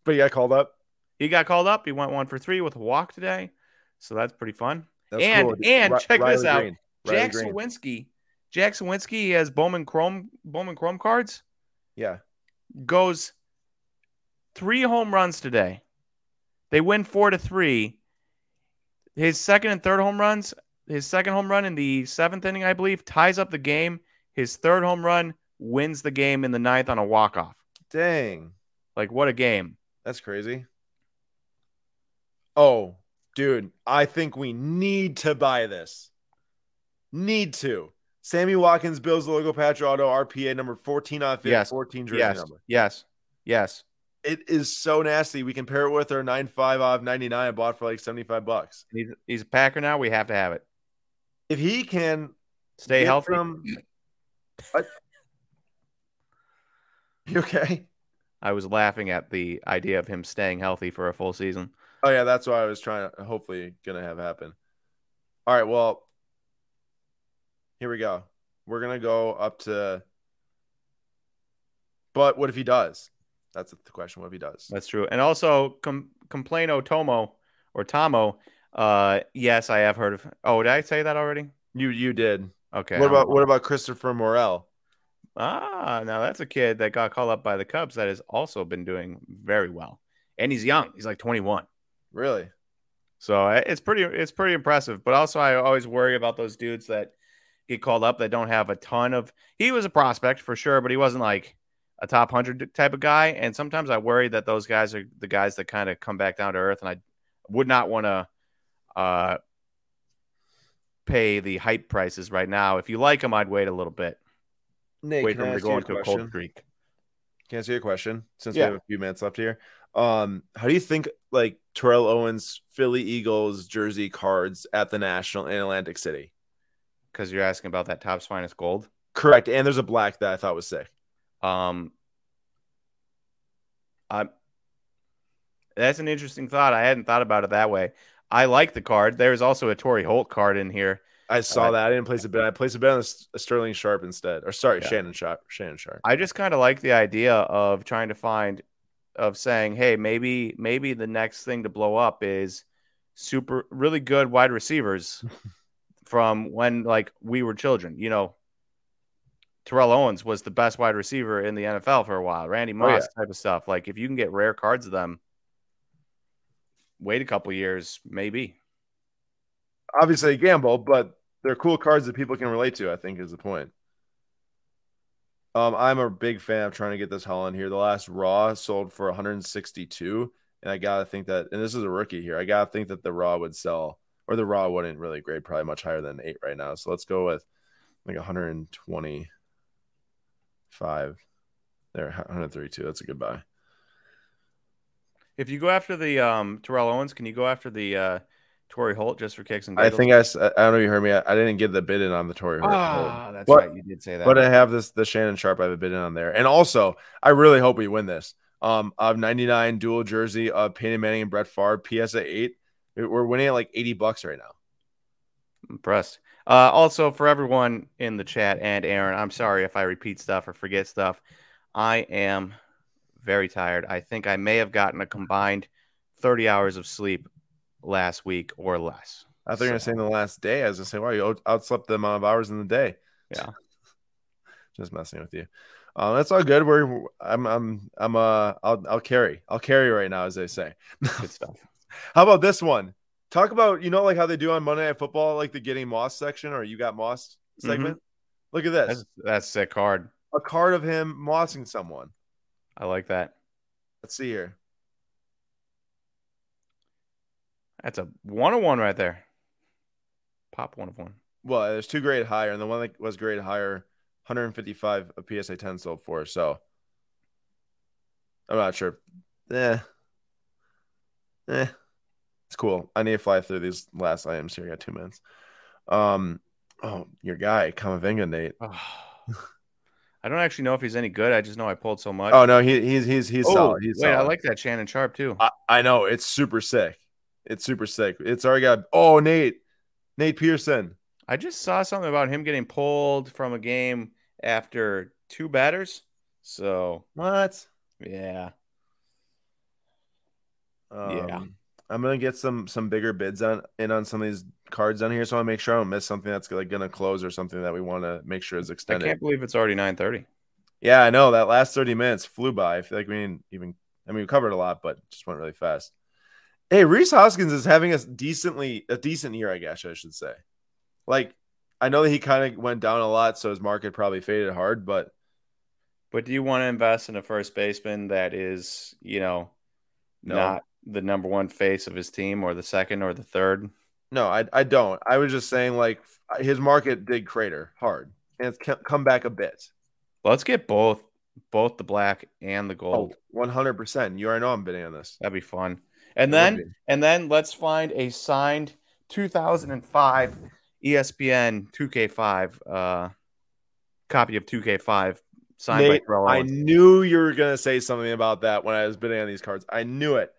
Speaker 1: But he got called up.
Speaker 2: He got called up. He went one for three with a walk today, so that's pretty fun. That's and cool. and R- check Riley this out, Green. Jack Suwinski. Jack Suwinski has Bowman Chrome Bowman Chrome cards.
Speaker 1: Yeah,
Speaker 2: goes three home runs today. They win four to three. His second and third home runs, his second home run in the seventh inning, I believe, ties up the game. His third home run wins the game in the ninth on a walk off.
Speaker 1: Dang.
Speaker 2: Like, what a game.
Speaker 1: That's crazy. Oh, dude, I think we need to buy this. Need to. Sammy Watkins, Bills logo patch auto RPA number 14 on 15, yes. 14 jersey
Speaker 2: yes.
Speaker 1: number.
Speaker 2: Yes. Yes
Speaker 1: it is so nasty. We can pair it with our 9.5 off 99 I bought for like 75 bucks.
Speaker 2: He's, he's a Packer now. We have to have it.
Speaker 1: If he can
Speaker 2: stay healthy.
Speaker 1: From, you okay?
Speaker 2: I was laughing at the idea of him staying healthy for a full season.
Speaker 1: Oh yeah, that's what I was trying to hopefully gonna have happen. All right, well, here we go. We're gonna go up to but what if he does? That's the question. What if he does?
Speaker 2: That's true. And also, com- Complaino Tomo or Tomo. Uh, yes, I have heard of. Oh, did I say that already?
Speaker 1: You you did.
Speaker 2: Okay.
Speaker 1: What about what about Christopher Morel?
Speaker 2: Ah, now that's a kid that got called up by the Cubs that has also been doing very well, and he's young. He's like 21.
Speaker 1: Really?
Speaker 2: So uh, it's pretty it's pretty impressive. But also, I always worry about those dudes that get called up that don't have a ton of. He was a prospect for sure, but he wasn't like a top hundred type of guy. And sometimes I worry that those guys are the guys that kind of come back down to earth, and I would not want to uh, pay the hype prices right now. If you like them, I'd wait a little bit.
Speaker 1: Nate,
Speaker 2: wait for them to go into a cold streak.
Speaker 1: Can I ask you a question? Since
Speaker 2: Yeah.
Speaker 1: we have a few minutes left here. Um, how do you think like Terrell Owens Philly Eagles jersey cards at the National in Atlantic City?
Speaker 2: Because you're asking about that Topps finest gold.
Speaker 1: Correct. And there's a black that I thought was sick.
Speaker 2: Um, I that's an interesting thought. I hadn't thought about it that way. I like the card. There's also a Torry Holt card in here.
Speaker 1: I saw
Speaker 2: Uh,
Speaker 1: that. I didn't place a bet. I placed a bet on a a Sterling Sharpe instead. Or sorry,
Speaker 2: Yeah.
Speaker 1: Shannon Sharpe. Shannon Sharpe.
Speaker 2: I just kind of like the idea of trying to find of saying, hey, maybe maybe the next thing to blow up is super really good wide receivers from when like we were children. You know, Terrell Owens was the best wide receiver in the NFL for a while. Randy
Speaker 1: Oh, yeah.
Speaker 2: Moss type of stuff. Like if you can get rare cards of them, wait a couple years, maybe.
Speaker 1: Obviously a gamble, but they're cool cards that people can relate to, I think is the point. Um, I'm a big fan of trying to get this Haaland here. The last Raw sold for 162, and I gotta think that, and this is a rookie here. I gotta think that the Raw would sell, or the Raw wouldn't really grade probably much higher than eight right now. So let's go with like 125. There, 132. That's a good buy.
Speaker 2: If you go after the um, Terrell Owens, can you go after the uh, Torry Holt just for kicks and giggles.
Speaker 1: I
Speaker 2: giggles?
Speaker 1: think I, s- I don't know if you heard me. I, I didn't get the bid in on the Torry Holt.
Speaker 2: Ah, that's
Speaker 1: But-
Speaker 2: right. You did say that.
Speaker 1: But I have this the Shannon Sharpe I have a bid in on there. And also, I really hope we win this. Um, of 99 dual jersey of Peyton Manning and Brett Favre, PSA 8. We're winning at like 80 bucks right now.
Speaker 2: impressed. Uh, also, for everyone in the chat and Aaron, I'm sorry if I repeat stuff or forget stuff. I am very tired. I think I may have gotten a combined 30 hours of sleep last week or less.
Speaker 1: I thought you were gonna say in the last day. As I was gonna say, wow, you out- outslept the amount of hours in the day.
Speaker 2: Yeah.
Speaker 1: Just messing with you. Um, that's all good. We're I'm I'm I'm uh I'll I'll carry. I'll carry right now, as they say.
Speaker 2: Good stuff.
Speaker 1: How about this one? Talk about you know like how they do on Monday Night Football, like the getting Moss section or you got Moss segment. Look at this.
Speaker 2: That's, that's sick card.
Speaker 1: a card of him mossing someone.
Speaker 2: I like that.
Speaker 1: Let's see here.
Speaker 2: That's a one on one right there. Pop one of one.
Speaker 1: Well, there's two grade higher, and the one that was grade higher, 155 a PSA 10 sold for. So I'm not sure. Yeah. Eh. It's cool. I need to fly through these last items here. I got two minutes. Um, oh, your guy, Camavinga, Nate.
Speaker 2: I don't actually know if he's any good. I just know I pulled so much.
Speaker 1: Oh no, he, he's he's he's
Speaker 2: Oh,
Speaker 1: solid. He's
Speaker 2: wait, I like that Shannon Sharpe too.
Speaker 1: I, I know it's super sick. It's super sick. It's already got. Oh, Nate, Nate Pearson.
Speaker 2: I just saw something about him getting pulled from a game after two batters. So
Speaker 1: What?
Speaker 2: yeah,
Speaker 1: Um,
Speaker 2: Yeah.
Speaker 1: I'm gonna get some some bigger bids on in on some of these cards on here, so I make sure I don't miss something that's like gonna close or something that we want to make sure is extended.
Speaker 2: I can't believe it's already nine thirty.
Speaker 1: Yeah, I know that last 30 minutes flew by. I feel like we didn't even. I mean, we covered a lot, but just went really fast. Hey, Rhys Hoskins is having a decently a decent year, I guess I should say. Like, I know that he kind of went down a lot, so his market probably faded hard, but
Speaker 2: But do you want to invest in a first baseman that is, you know,
Speaker 1: No.
Speaker 2: not the number one face of his team or the second or the third?
Speaker 1: No, I I don't. I was just saying like his market did crater hard, and it's come back a bit.
Speaker 2: Let's get both, both the black and the
Speaker 1: Oh,
Speaker 2: gold.
Speaker 1: 100 percent. You already know I'm bidding on this.
Speaker 2: That'd be fun. And then, and then let's find a signed 2005 ESPN 2K5 uh, copy of 2K5 signed
Speaker 1: Nate,
Speaker 2: by Terrell
Speaker 1: I knew you were gonna say something about that when I was bidding on these cards. I knew it.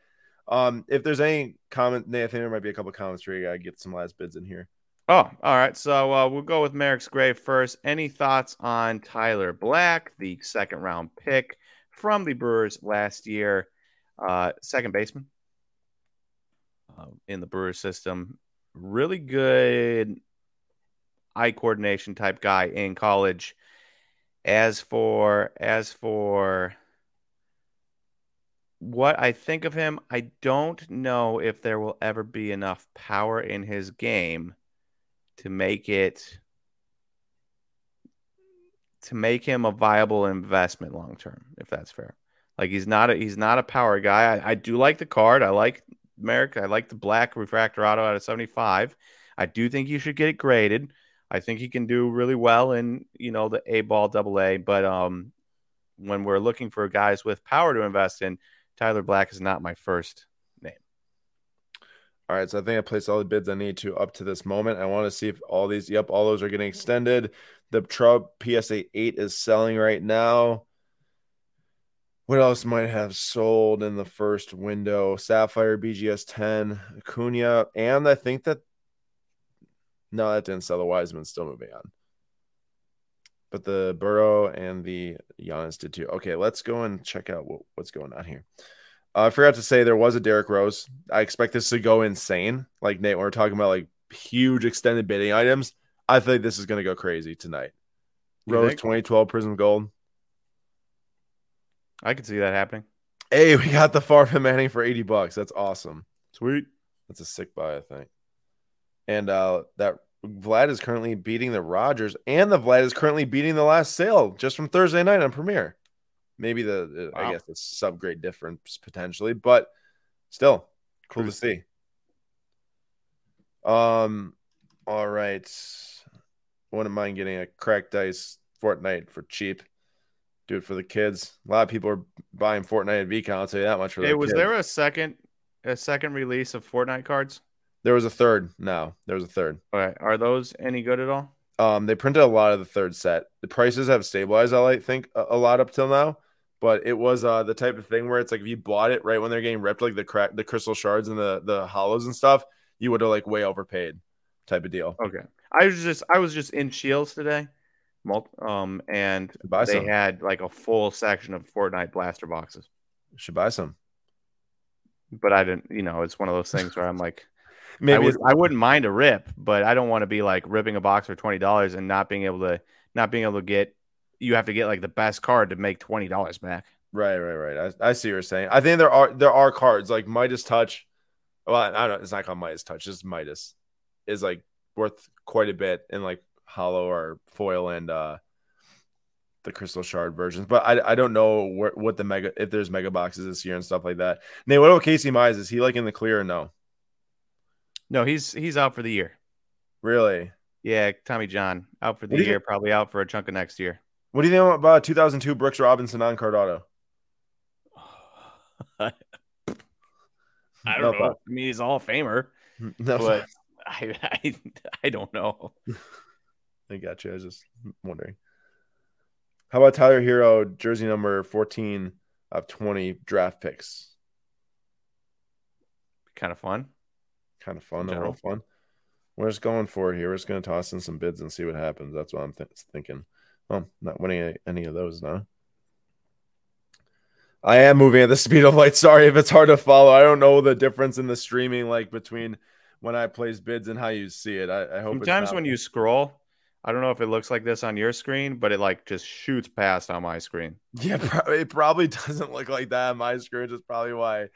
Speaker 1: Um, if there's any comment, Nate, I think there might be a couple comments where you gotta get some last bids in here.
Speaker 2: Oh, all right. So uh, we'll go with Merrick's Grave first. Any thoughts on Tyler Black, the second round pick from the Brewers last year. Uh, second baseman uh, in the Brewers system. Really good eye coordination type guy in college. As for as for what I think of him, I don't know if there will ever be enough power in his game to make it to make him a viable investment long term, if that's fair. Like he's not a he's not a power guy. I, I do like the card. I like Merrick. I like the black refractor auto out of 75. I do think you should get it graded. I think he can do really well in, you know, the A ball double A. But um when we're looking for guys with power to invest in, Tyler Black is not my first name.
Speaker 1: All right, so I think I placed all the bids I need to up to this moment. I want to see if all these, yep, all those are getting extended. The Trub PSA 8 is selling right now. What else might have sold in the first window? Sapphire BGS 10, Acuna, and I think that no, that didn't sell. The Wiseman still moving on. But the Burrow and the Giannis did too. Okay, let's go and check out what, what's going on here. Uh, I forgot to say there was a Derrick Rose. I expect this to go insane. Like Nate, when we're talking about like huge extended bidding items, I think this is going to go crazy tonight. You Rose think? 2012 Prizm Gold.
Speaker 2: I could see that happening.
Speaker 1: Hey, we got the Farfan Manning for 80 bucks. That's awesome.
Speaker 2: Sweet.
Speaker 1: That's a sick buy, I think. And uh that Vlad is currently beating the Rogers, and the Vlad is currently beating the last sale just from Thursday night on Premiere. Maybe the, wow. I guess the subgrade difference potentially, but still cool to see. Um, all right. Wouldn't mind getting a cracked ice Fortnite for cheap. Do it for the kids. A lot of people are buying Fortnite at VeeCon. I'll tell you that much for
Speaker 2: Hey, was kids. there a second a second release of Fortnite cards?
Speaker 1: There was a third. No, there was a third.
Speaker 2: All right. Are those any good at all?
Speaker 1: Um, they printed a lot of the third set. The prices have stabilized, I think, a, a lot up till now. But it was uh the type of thing where it's like if you bought it right when they're getting ripped, like the crack, the crystal shards and the the hollows and stuff, you would have like way overpaid, type of deal.
Speaker 2: Okay. I was just I was just in Shields today, um, and they some. had like a full section of Fortnite blaster boxes.
Speaker 1: should buy some.
Speaker 2: But I didn't. You know, it's one of those things where I'm like maybe I, would, I wouldn't mind a rip, but I don't want to be like ripping a box for twenty dollars and not being able to not being able to get. You have to get like the best card to make twenty dollars back.
Speaker 1: Right, right, right. I, I see what you're saying. I think there are there are cards like Midas Touch. Well, I don't. know. It's not called Midas Touch. It's Midas. Is like worth quite a bit and like hollow or foil and uh the crystal shard versions. But I, I don't know where, what the mega if there's mega boxes this year and stuff like that. Nate, what about Casey Mize? Is he like in the clear or no?
Speaker 2: No, he's he's out for the year.
Speaker 1: Really?
Speaker 2: Yeah, Tommy John out for the year, probably out for a chunk of next year.
Speaker 1: What do you think about 2002 Brooks Robinson on card auto?
Speaker 2: I don't know. I mean, he's all famer, no. but I, I I don't know.
Speaker 1: I got you. I was just wondering. How about Tyler Herro, jersey number 14 of 20 draft picks?
Speaker 2: Kind of fun
Speaker 1: kind of fun, little fun. We're just going for it here. We're just going to toss in some bids and see what happens. That's what I'm th- thinking. Well, not winning any of those now. I am moving at the speed of light. Sorry if it's hard to follow. I don't know the difference in the streaming like between when I place bids and how you see it. I, I hope
Speaker 2: sometimes when you scroll, I don't know if it looks like this on your screen, but it like just shoots past on my screen.
Speaker 1: Yeah, it probably doesn't look like that on my screen. Is probably why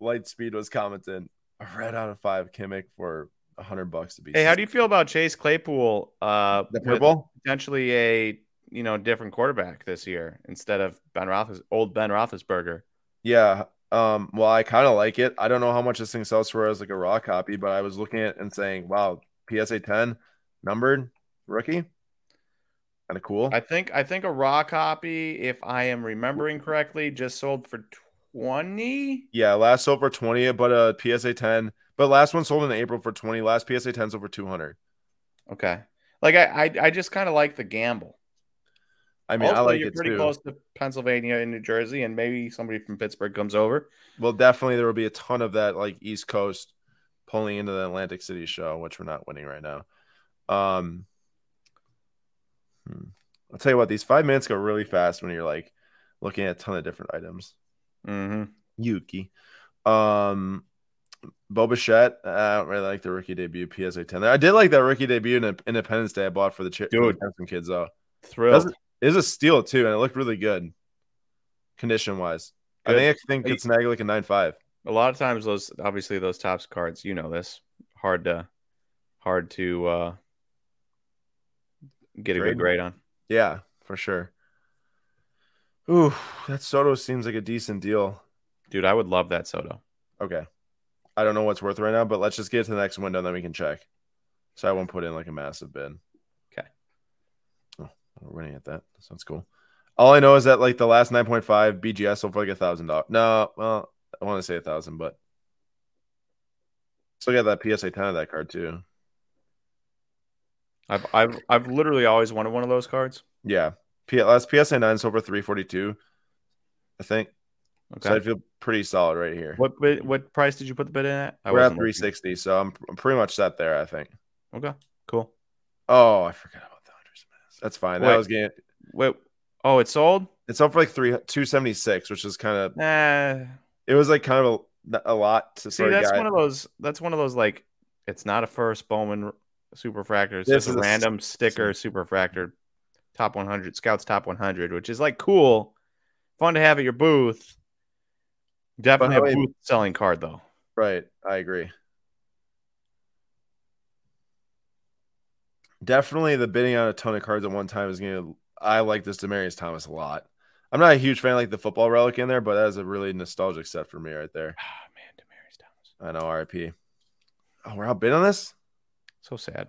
Speaker 1: Lightspeed was commenting a red out of five Kimmich for a hundred bucks to be.
Speaker 2: Hey, how do you feel about Chase Claypool? Uh,
Speaker 1: the purple,
Speaker 2: potentially a you know different quarterback this year instead of Ben Roethlis, old Ben Roethlisberger.
Speaker 1: Yeah. Um. Well, I kind of like it. I don't know how much this thing sells for as like a raw copy, but I was looking at and saying, wow, PSA ten numbered rookie. Kind of cool.
Speaker 2: I think I think a raw copy, if I am remembering correctly, just sold for 20?
Speaker 1: Yeah, last sold for 20, but a PSA 10. But last one sold in April for 20. Last PSA 10 sold for 200.
Speaker 2: Okay. Like I I, I just kind of like the gamble.
Speaker 1: I mean, also, I like you're
Speaker 2: pretty
Speaker 1: too.
Speaker 2: close to Pennsylvania and New Jersey, and maybe somebody from Pittsburgh comes over.
Speaker 1: Well, definitely there will be a ton of that, like East Coast, pulling into the Atlantic City show, which we're not winning right now. Um, hmm. I'll tell you what, these five minutes go really fast when you're like looking at a ton of different items.
Speaker 2: Mm-hmm.
Speaker 1: Yuki. Um, Bo Bichette. I don't really like the rookie debut PSA 10. I did like that rookie debut in Independence Day I bought for the, ch- for the kids, though.
Speaker 2: Thrilled.
Speaker 1: It was a steal, too, and it looked really good condition wise. I think I think it's like a 9 5.
Speaker 2: A lot of times, those obviously those Topps cards, you know this, hard to hard to uh, get a
Speaker 1: Grade.
Speaker 2: good grade on.
Speaker 1: Yeah, for sure. Ooh, that Soto seems like a decent deal.
Speaker 2: Dude, I would love that Soto.
Speaker 1: Okay. I don't know what's worth right now, but let's just get to the next window and then we can check. So I won't put in like a massive bid.
Speaker 2: Okay.
Speaker 1: Oh, we're running at that. Sounds cool. All I know is that like the last 9.5 BGS sold for like a thousand dollars. No, well, I want to say a thousand, but still got that PSA 10 of that card too.
Speaker 2: I've I've I've literally always wanted one of those cards.
Speaker 1: Yeah. P- last PSA 9 sold for 342, I think.
Speaker 2: Okay.
Speaker 1: So I feel pretty solid right here.
Speaker 2: what bid, what price did you put the bid in at? I
Speaker 1: We're at 360, so I'm, I'm pretty much set there, I think.
Speaker 2: Okay. Cool.
Speaker 1: Oh, I forgot about the Hunter's Mask. That's fine. That was getting
Speaker 2: Wait. Oh, it's sold?
Speaker 1: it's up for like three two seventy six, which is kind of
Speaker 2: Nah.
Speaker 1: it was like kind of a, a lot to
Speaker 2: See, that's one of those. That's one of those like. It's not a first Bowman superfractor.
Speaker 1: This
Speaker 2: just a
Speaker 1: is a
Speaker 2: random sticker Super superfractor, top 100 Scouts top 100, which is like cool, fun to have at your booth. Definitely
Speaker 1: But,
Speaker 2: a booth selling card though.
Speaker 1: Right, I agree. Definitely, the bidding on a ton of cards at one time is gonna. I like this Demaryius Thomas a lot. I'm not a huge fan of like the football relic in there, but that is a really nostalgic set for me right there.
Speaker 2: Ah man, Demaryius Thomas.
Speaker 1: I know, RIP. Oh, we're outbid on this.
Speaker 2: So sad.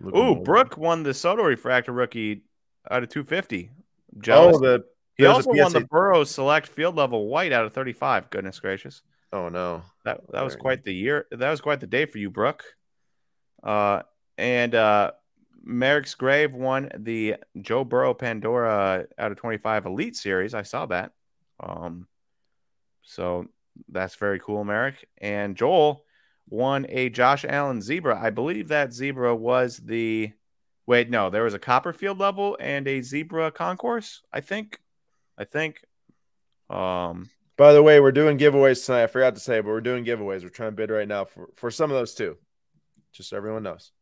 Speaker 1: Look
Speaker 2: Ooh, Brooke won the Soto refractor rookie out of 250. Jealous.
Speaker 1: Oh, the
Speaker 2: he
Speaker 1: there's a
Speaker 2: also won the
Speaker 1: PSA
Speaker 2: Burrows Select Field Level White out of 35. Goodness gracious.
Speaker 1: oh no.
Speaker 2: That that was quite the year. That was quite the day for you, Brooke. Uh, and uh, Merrick's Grave won the Joe Burrow Pandora out of 25 Elite Series. I saw that. Um, so that's very cool, Merrick. And Joel won a Josh Allen Zebra. I believe that Zebra was the. Wait, no, there was a Copperfield level and a Zebra Concourse. I think. I think. Um,
Speaker 1: By the way, we're doing giveaways tonight. I forgot to say, but we're doing giveaways. We're trying to bid right now for, for some of those too. Just so everyone knows.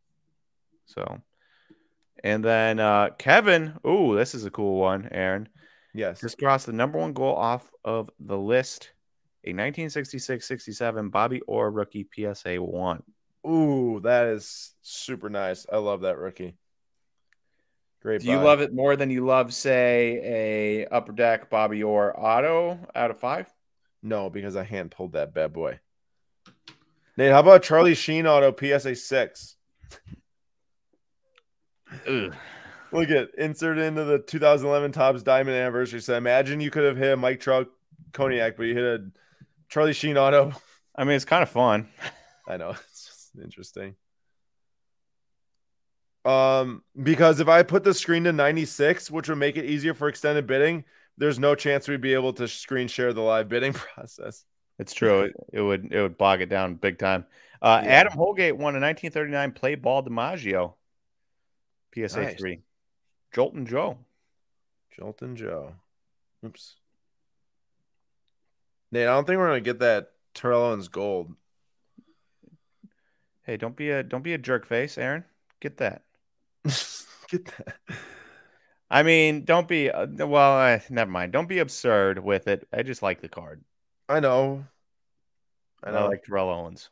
Speaker 2: So, and then uh, Kevin. Ooh, this is a cool one, Aaron.
Speaker 1: Yes.
Speaker 2: Just crossed the number one goal off of the list. A 1966-67 Bobby Orr rookie PSA one.
Speaker 1: Ooh, that is super nice. I love that rookie. Great.
Speaker 2: Do you love it more than you love, say, a upper deck Bobby Orr auto out of five?
Speaker 1: No, because I hand pulled that bad boy. Nate, how about Charlie Sheen auto PSA six?
Speaker 2: Ugh.
Speaker 1: Look at insert into the 2011 Topps Diamond Anniversary set. Imagine you could have hit a Mike Trout Cognac, but you hit a Charlie Sheen auto.
Speaker 2: I mean, it's kind of fun.
Speaker 1: I know it's just interesting. Um, because if I put the screen to 96, which would make it easier for extended bidding, there's no chance we'd be able to screen share the live bidding process.
Speaker 2: It's true. It, it would it would bog it down big time. Uh,
Speaker 1: Yeah.
Speaker 2: Adam Holgate won a 1939 play ball DiMaggio PSA
Speaker 1: Nice.
Speaker 2: three. Joltin' Joe.
Speaker 1: Joltin' Joe. Oops. Nate, I don't think we're gonna get that Terrell Owens gold.
Speaker 2: Hey, don't be a don't be a jerk face, Aaron. Get that.
Speaker 1: get that.
Speaker 2: I mean, don't be uh, well. Uh, never mind. Don't be absurd with it. I just like the card.
Speaker 1: I know. I
Speaker 2: I, like Terrell Owens.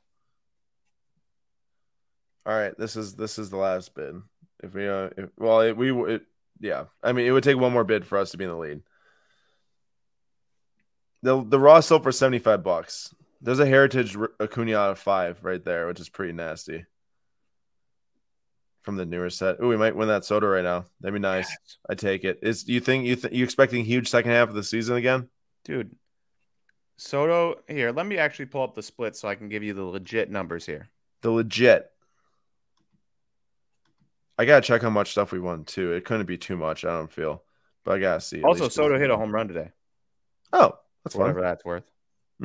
Speaker 1: All right, this is this is the last bid. If we uh, if, well, it, we it, yeah. I mean, it would take one more bid for us to be in the lead. The the raw sold for seventy five bucks. There's a Heritage Acuna out of five right there, which is pretty nasty. From the newer set, oh, we might win that Soto right now. That'd be nice. I take it. Is you think you th- you expecting huge second half of the season again?
Speaker 2: dude. Soto here. Let me actually pull up the split so I can give you the legit numbers here.
Speaker 1: The legit. I gotta check how much stuff we won too. It couldn't be too much. I don't feel, but I gotta see.
Speaker 2: Also, Soto hit a home run today.
Speaker 1: Oh, that's
Speaker 2: whatever that's worth.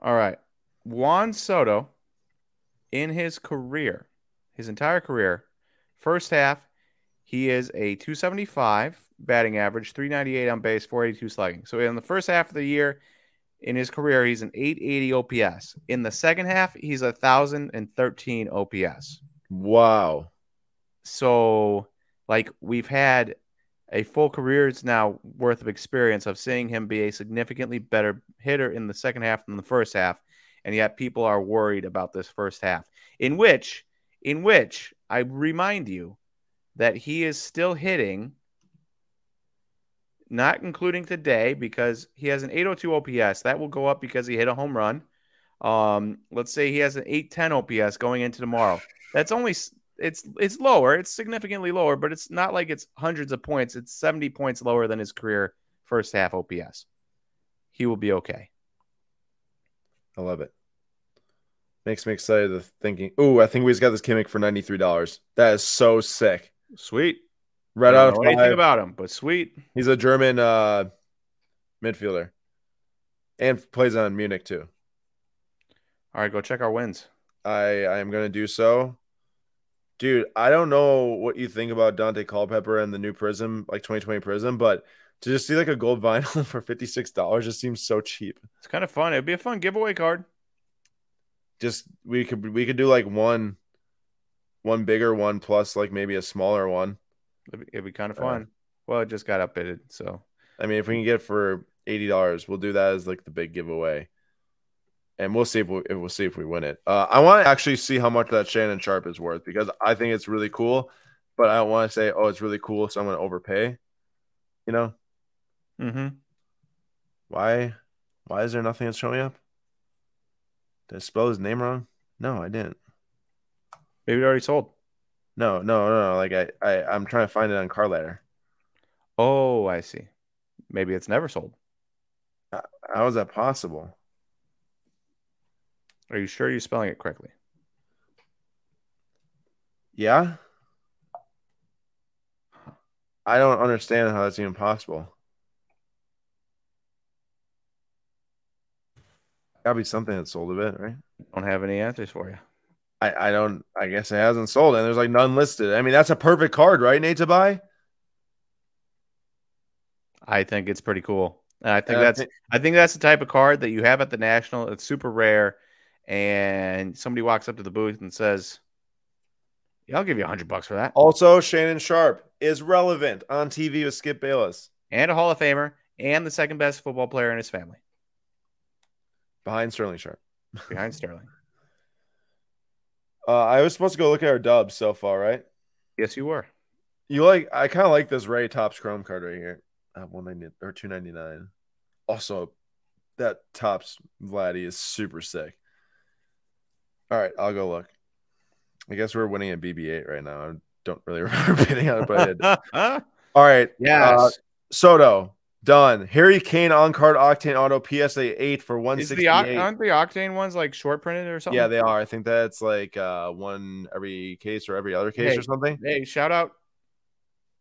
Speaker 2: All right. Juan Soto, in his career, his entire career, first half, He is a 275 batting average, 398 on base, 482 slugging. So in the first half of the year, in his career, he's an 880 OPS. In the second half, he's a 1,013 OPS.
Speaker 1: Wow.
Speaker 2: So, like, we've had a full career's now worth of experience of seeing him be a significantly better hitter in the second half than the first half. And yet people are worried about this first half, in which, in which I remind you that he is still hitting not including today because he has an 802 OPS. That will go up because he hit a home run. Um, let's say he has an 810 OPS going into tomorrow. That's only it's it's lower. It's significantly lower, but it's not like it's hundreds of points. It's 70 points lower than his career first half OPS. He will be okay.
Speaker 1: I love it. Makes me excited to thinking. Ooh, I think we just got this Kimmich for ninety three dollars. That is so sick.
Speaker 2: Sweet.
Speaker 1: Right out of
Speaker 2: anything about him, but sweet.
Speaker 1: He's a German uh, midfielder, and plays on Munich too.
Speaker 2: All right, go check our wins.
Speaker 1: I I am gonna do so, dude. I don't know what you think about Daunte Culpepper and the new Prizm, like 2020 Prizm, but to just see like a gold vinyl for fifty six dollars just seems so cheap.
Speaker 2: It's kind of fun. It'd be a fun giveaway card.
Speaker 1: Just we could we could do like one, one bigger one plus like maybe a smaller one.
Speaker 2: It'd be, it'd be kind of fun. Uh, well, it just got updated, so
Speaker 1: I mean, if we can get it for eighty dollars, we'll do that as like the big giveaway, and we'll see if we we'll see if we win it. Uh, I want to actually see how much that Shannon Sharpe is worth because I think it's really cool, but I don't want to say, oh, it's really cool, so I'm going to overpay. You know?
Speaker 2: Mm-hmm.
Speaker 1: Why? Why is there nothing that's showing up? Did I spell his name wrong? No, I didn't.
Speaker 2: Maybe it already sold.
Speaker 1: No, no, no, no. Like I, I, I'm trying to find it on Card Ladder.
Speaker 2: Oh, I see. Maybe it's never sold.
Speaker 1: How is that possible?
Speaker 2: Are you sure you're spelling it correctly?
Speaker 1: Yeah. I don't understand how that's even possible. Gotta be something that sold a bit, right?
Speaker 2: Don't have any answers for you.
Speaker 1: I, I don't. I guess it hasn't sold, and there's like none listed. I mean, that's a perfect card, right, Nate, to buy.
Speaker 2: I think it's pretty cool. And I think that's I think that's the type of card that you have at the national. It's super rare, and somebody walks up to the booth and says, "Yeah, I'll give you a hundred bucks for that."
Speaker 1: Also, Shannon Sharpe is relevant on TV with Skip Bayless,
Speaker 2: and a Hall of Famer, and the second best football player in his family,
Speaker 1: behind Sterling Sharpe.
Speaker 2: Behind Sterling.
Speaker 1: Uh, I was supposed to go look at our dubs so far, right?
Speaker 2: Yes, you were.
Speaker 1: You like? I kind of like this Ray Topps Chrome card right here. At one ninety or two ninety nine. Also, that Topps Vladdy is super sick. All right, I'll go look. I guess we're winning at BB8 right now. I don't really remember bidding on it, but I did. All right.
Speaker 2: Yes. Uh,
Speaker 1: Soto, Done. Harry Kane on card Octane Auto PSA 8 for 168.
Speaker 2: aren't the Octane ones like short printed or something?
Speaker 1: Yeah, they are. I think that's like uh, one every case or every other case
Speaker 2: hey,
Speaker 1: or something.
Speaker 2: Hey, shout out.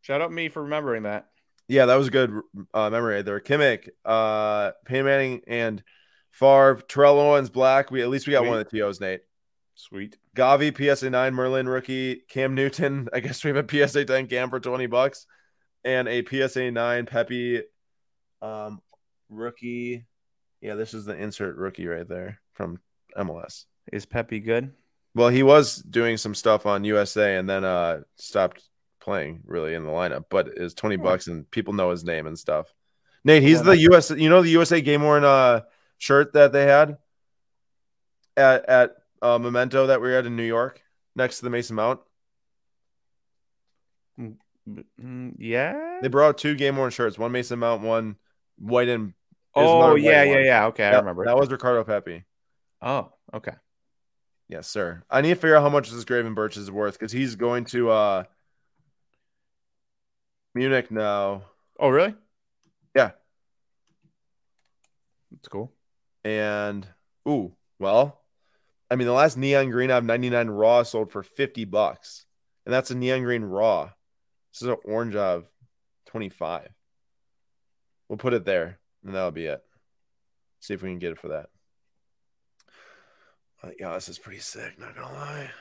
Speaker 2: Shout out me for remembering that.
Speaker 1: Yeah, that was a good uh, memory there. Kimmich, uh, Peyton Manning, and Favre, Terrell Owens, Black. We at least we got Sweet. one of the TOs, Nate.
Speaker 2: Sweet.
Speaker 1: Gavi, PSA 9, Merlin rookie, Cam Newton. I guess we have a PSA 10 Cam for 20 bucks. And a PSA 9 Pepi um, rookie. Yeah, this is the insert rookie right there from MLS.
Speaker 2: Is Pepi good?
Speaker 1: Well, he was doing some stuff on USA and then uh stopped playing really in the lineup, but it's 20 bucks and people know his name and stuff. Nate, he's the US you know the USA game worn uh shirt that they had at at uh, Memento that we were at in New York next to the Mason Mount.
Speaker 2: Mm, mm, yeah.
Speaker 1: They brought two game worn shirts, one Mason Mount, one white and
Speaker 2: oh yeah yeah yeah okay I remember
Speaker 1: that was Ricardo Pepi.
Speaker 2: Oh okay.
Speaker 1: Yes, sir. I need to figure out how much this Gravenberch is worth because he's going to uh Munich now.
Speaker 2: Oh really?
Speaker 1: Yeah.
Speaker 2: That's cool.
Speaker 1: And ooh, well, I mean the last neon green I have 99 raw sold for 50 bucks. And that's a neon green raw. This is an orange of 25. We'll put it there, and that'll be it. See if we can get it for that. Uh, yeah, this is pretty sick. Not gonna lie.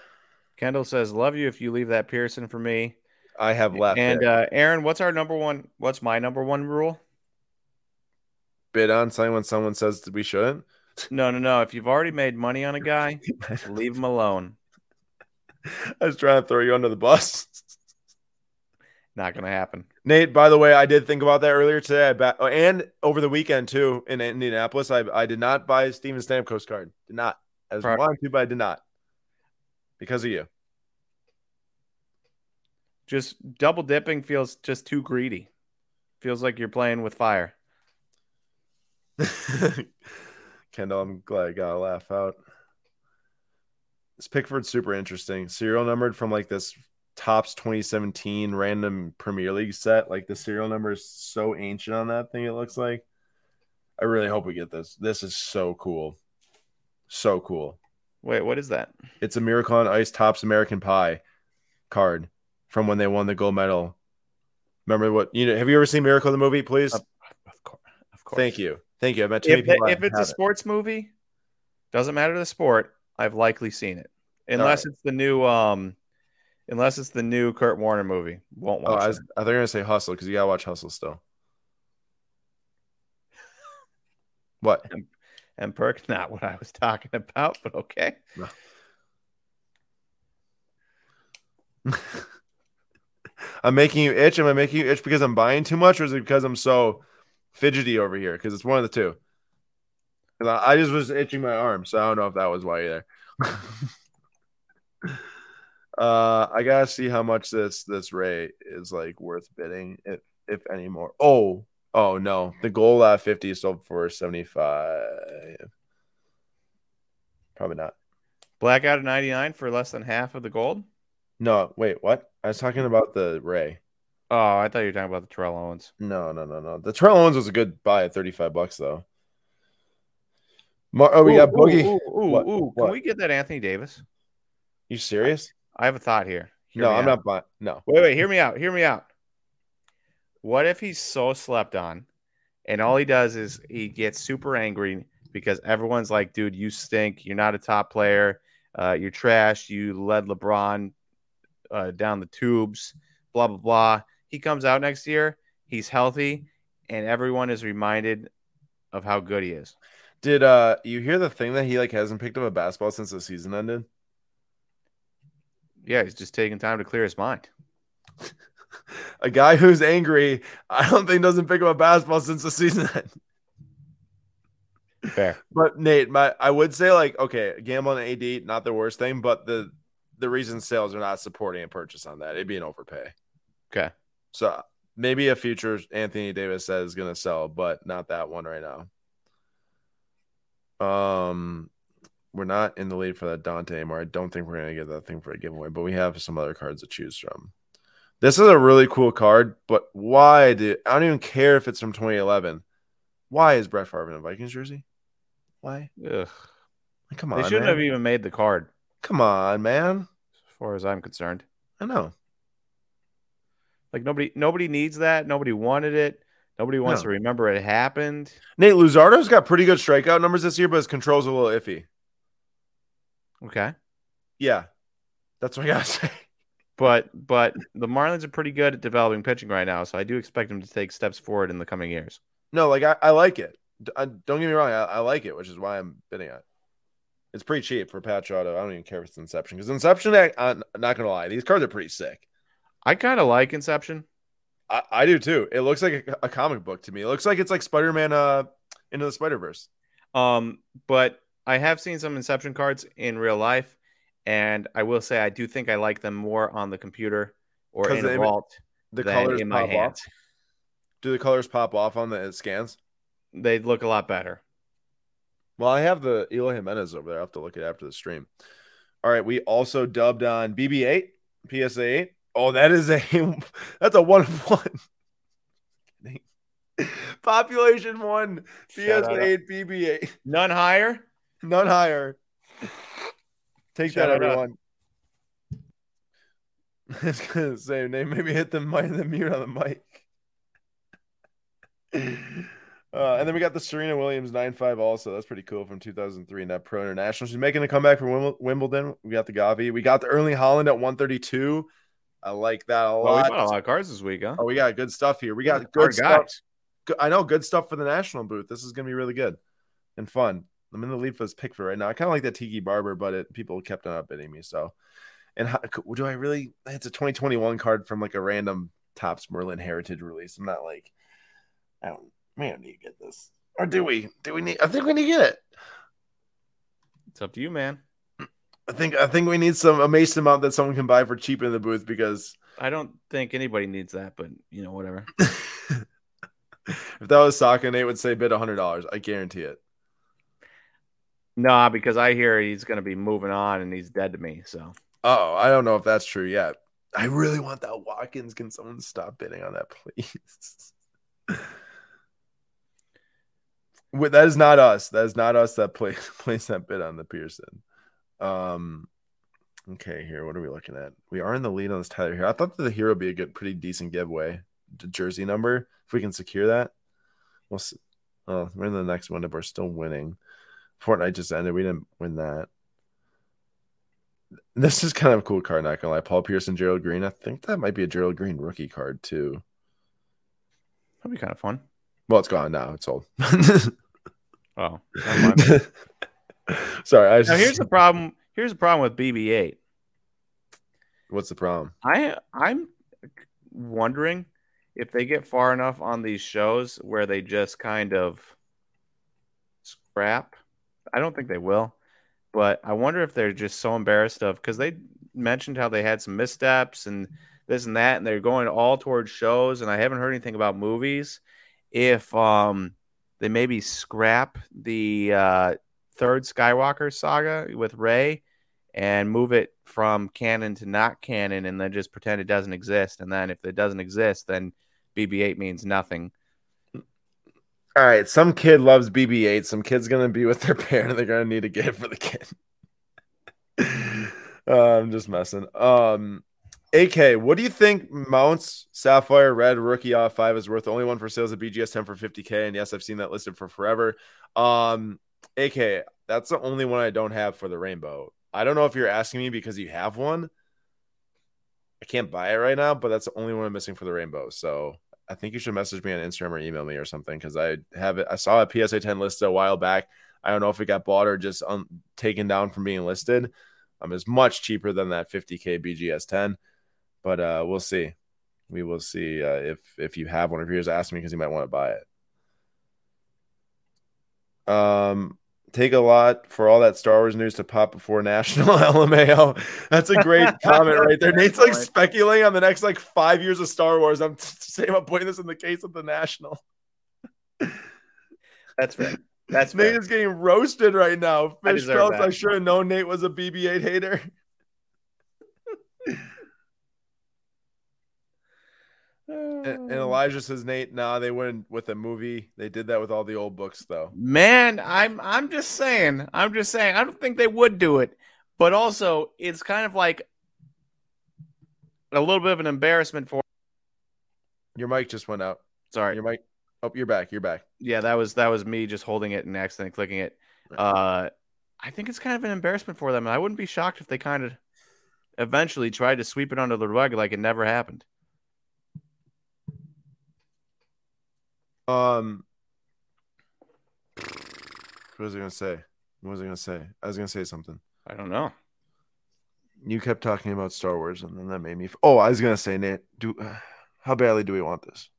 Speaker 2: Kendall says, "Love you if you leave that Pearson for me."
Speaker 1: I have left.
Speaker 2: And uh, Aaron, what's our number one? What's my number one rule?
Speaker 1: Bid on something when someone says we shouldn't.
Speaker 2: No, no, no. If you've already made money on a guy, leave him alone.
Speaker 1: I was trying to throw you under the bus.
Speaker 2: Not gonna happen.
Speaker 1: Nate, by the way, I did think about that earlier today. I bet, oh, and over the weekend too in Indianapolis. I I did not buy a Steven Stamkos card. Did not. I was wanted to, but I did not because of you.
Speaker 2: Just double dipping feels just too greedy. Feels like you're playing with fire.
Speaker 1: Kendall, I'm glad I got a laugh out. This Pickford's super interesting. Serial numbered from like this Topps 2017 random Premier League set. Like the serial number is so ancient on that thing, it looks like. I really hope we get this. This is so cool. So cool.
Speaker 2: Wait, what is that?
Speaker 1: It's a Miracle on Ice Topps American Pie card from when they won the gold medal. Remember what you know? Have you ever seen Miracle the movie? Please. Of,
Speaker 2: of course. Of course.
Speaker 1: Thank you. Thank you. I
Speaker 2: met if, if it's a sports it. movie, doesn't matter the sport. I've likely seen it, unless right. it's the new um, unless it's the new Kurt Warner movie. Won't watch.
Speaker 1: Oh, I,
Speaker 2: was,
Speaker 1: I thought you were gonna say Hustle because you gotta watch Hustle still. what?
Speaker 2: And, and Perk, not what I was talking about, but okay. No.
Speaker 1: I'm making you itch. Am I making you itch because I'm buying too much, or is it because I'm so fidgety over here? Because it's one of the two. I just was itching my arm, so I don't know if that was why either. uh, I gotta see how much this this Ray is like worth bidding, if if any more. Oh, oh no, the goal at 50 is sold for 75. Probably not.
Speaker 2: Blackout at 99 for less than half of the gold.
Speaker 1: No, wait, what? I was talking about the Ray.
Speaker 2: Oh, I thought you were talking about the Terrell Owens.
Speaker 1: No, no, no, no. The Terrell Owens was a good buy at 35 bucks though. Mar- oh, we ooh, got Boogie.
Speaker 2: Ooh, ooh, what? ooh. Can we get that Anthony Davis?
Speaker 1: You serious?
Speaker 2: I have a thought here.
Speaker 1: Hear no, I'm out. not buying. No.
Speaker 2: Wait, wait. Hear me out. Hear me out. What if he's so slept on, and all he does is he gets super angry because everyone's like, "Dude, you stink. You're not a top player. Uh, you're trash. You led LeBron uh, down the tubes, blah blah blah. He comes out next year, he's healthy, and everyone is reminded of how good he is.
Speaker 1: Did uh you hear the thing that he like hasn't picked up a basketball since the season ended?
Speaker 2: Yeah, he's just taking time to clear his mind.
Speaker 1: a guy who's angry, I don't think doesn't pick up a basketball since the season ended.
Speaker 2: Fair.
Speaker 1: But Nate, my I would say like okay, gambling on AD, not the worst thing, but the the reason sales are not supporting a purchase on that. It'd be an overpay.
Speaker 2: Okay.
Speaker 1: So maybe a future Anthony Davis says is going to sell, but not that one right now. Um, we're not in the lead for that Daunte anymore. I don't think we're going to get that thing for a giveaway, but we have some other cards to choose from. This is a really cool card, but why do I don't even care if it's from 2011? Why is Brett Favre in a Vikings jersey? Why?
Speaker 2: Ugh.
Speaker 1: Come on,
Speaker 2: they shouldn't
Speaker 1: man.
Speaker 2: have even made the card.
Speaker 1: Come on, man.
Speaker 2: As far as I'm concerned,
Speaker 1: I know.
Speaker 2: Like nobody, nobody needs that. Nobody wanted it. Nobody wants no. to remember it happened.
Speaker 1: Nate Luzardo's got pretty good strikeout numbers this year, but his control's a little iffy.
Speaker 2: Okay.
Speaker 1: Yeah, that's what I gotta say.
Speaker 2: But but the Marlins are pretty good at developing pitching right now, so I do expect them to take steps forward in the coming years.
Speaker 1: No, like I, I like it. I, uh, don't get me wrong, I, I like it, which is why I'm bidding on it. It's pretty cheap for patch auto. I don't even care if it's Inception because Inception. I, am not gonna lie, these cards are pretty sick.
Speaker 2: I kind of like Inception.
Speaker 1: I, I, do too. It looks like a, a, comic book to me. It looks like it's like Spider Man uh into the Spider Verse.
Speaker 2: Um, but I have seen some Inception cards in real life, and I will say I do think I like them more on the computer or in a vault the colors in my.
Speaker 1: Do the colors pop off on the scans?
Speaker 2: They look a lot better.
Speaker 1: Well, I have the Eloy Jimenez over there. I have to look at after the stream. All right, we also dubbed on BB8, PSA 8. Oh, that is a that's a one of one. Population one, PSA 8, BB8.
Speaker 2: None higher.
Speaker 1: None higher. Take that, everyone. I was gonna say name. Maybe hit the mic, the mute on the mic. Uh, and then we got the Serena Williams 9-5 also. That's pretty cool from 2003 in that Pro International. She's making a comeback from Wimbledon. We got the Gavi. We got the Erling Haaland at 132. I like that a lot.
Speaker 2: Well, we bought a lot of cards this week, huh?
Speaker 1: Oh, we got good stuff here. We got good stuff.
Speaker 2: guys.
Speaker 1: I know good stuff for the national booth. This is gonna be really good and fun. I'm in the lead for this Pickford right now. I kind of like that Tiki Barber, but it people kept on outbidding me. So, and how, do I really? It's a 2021 card from like a random Topps Merlin Heritage release. I'm not like, I don't. We don't need to get this, or do we? Do we need? I think we need to get it.
Speaker 2: It's up to you, man.
Speaker 1: I think I think we need some a Mason Mount that someone can buy for cheap in the booth because
Speaker 2: I don't think anybody needs that, but you know, whatever.
Speaker 1: if that was Saka, Nate would say bid hundred dollars. I guarantee it.
Speaker 2: Nah, because I hear he's going to be moving on and he's dead to me. So
Speaker 1: Oh, I don't know if that's true yet. I really want that Watkins. Can someone stop bidding on that, please? Wait, that is not us. That is not us that play, placed that bid on the Pearson. Um, okay, here. What are we looking at? We are in the lead on this Tyler Herro. I thought that the Herro would be a good, pretty decent giveaway. The jersey number, if we can secure that, we'll. See. Oh, we're in the next one. If we're still winning, Fortnite just ended. We didn't win that. This is kind of a cool card, not gonna lie. Paul Pearson, Gerald Green. I think that might be a Gerald Green rookie card too.
Speaker 2: that'd be kind of fun.
Speaker 1: Well, it's gone now. It's old.
Speaker 2: Oh.
Speaker 1: Sorry. I just,
Speaker 2: now here's the problem. Here's the problem with BB-8.
Speaker 1: what's the problem?
Speaker 2: I I'm wondering if they get far enough on these shows where they just kind of scrap. I don't think they will, but I wonder if they're just so embarrassed of because they mentioned how they had some missteps and this and that, and they're going all towards shows, and I haven't heard anything about movies. If um they maybe scrap the uh, third Skywalker saga with Rey and move it from canon to not canon and then just pretend it doesn't exist. And then if it doesn't exist, then BB 8 means nothing.
Speaker 1: All right. Some kid loves BB 8. Some kid's going to be with their parent. They're going to need to get it for the kid. uh, I'm just messing. Um, AK, what do you think Mounts Sapphire Red rookie off five is worth? The only one for sales at BGS 10 for 50K. And yes, I've seen that listed for forever. Um, AK, that's the only one I don't have for the rainbow. I don't know if you're asking me because you have one. I can't buy it right now, but that's the only one I'm missing for the rainbow. So I think you should message me on Instagram or email me or something because I have it. I saw a PSA 10 listed a while back. I don't know if it got bought or just un- taken down from being listed. Um, it's much cheaper than that 50k BGS 10, but uh, we'll see. We will see uh, if if you have one. If you're asking me because you might want to buy it. Um, take a lot for all that Star Wars news to pop before national LMAO. That's a great comment right there. Nate's like speculating on the next like five years of Star Wars. I'm saying I'm putting this in the case of the national.
Speaker 2: That's right. That's
Speaker 1: Nate
Speaker 2: fair.
Speaker 1: is getting roasted right now. Fish Phelps. I should have known Nate was a BB-8 hater. And, and Elijah says, Nate, nah, they went with a movie. They did that with all the old books, though.
Speaker 2: Man, I'm I'm just saying. I'm just saying. I don't think they would do it, but also it's kind of like a little bit of an embarrassment for.
Speaker 1: Your mic just went out.
Speaker 2: Sorry.
Speaker 1: Your mic. Oh, you're back. You're back.
Speaker 2: Yeah, that was that was me just holding it and accidentally clicking it. Uh, I think it's kind of an embarrassment for them, and I wouldn't be shocked if they kind of eventually tried to sweep it under the rug like it never happened.
Speaker 1: Um, what was I gonna say? What was I gonna say? I was gonna say something.
Speaker 2: I don't know.
Speaker 1: You kept talking about Star Wars, and then that made me. F- oh, I was gonna say, Nate, do how badly do we want this?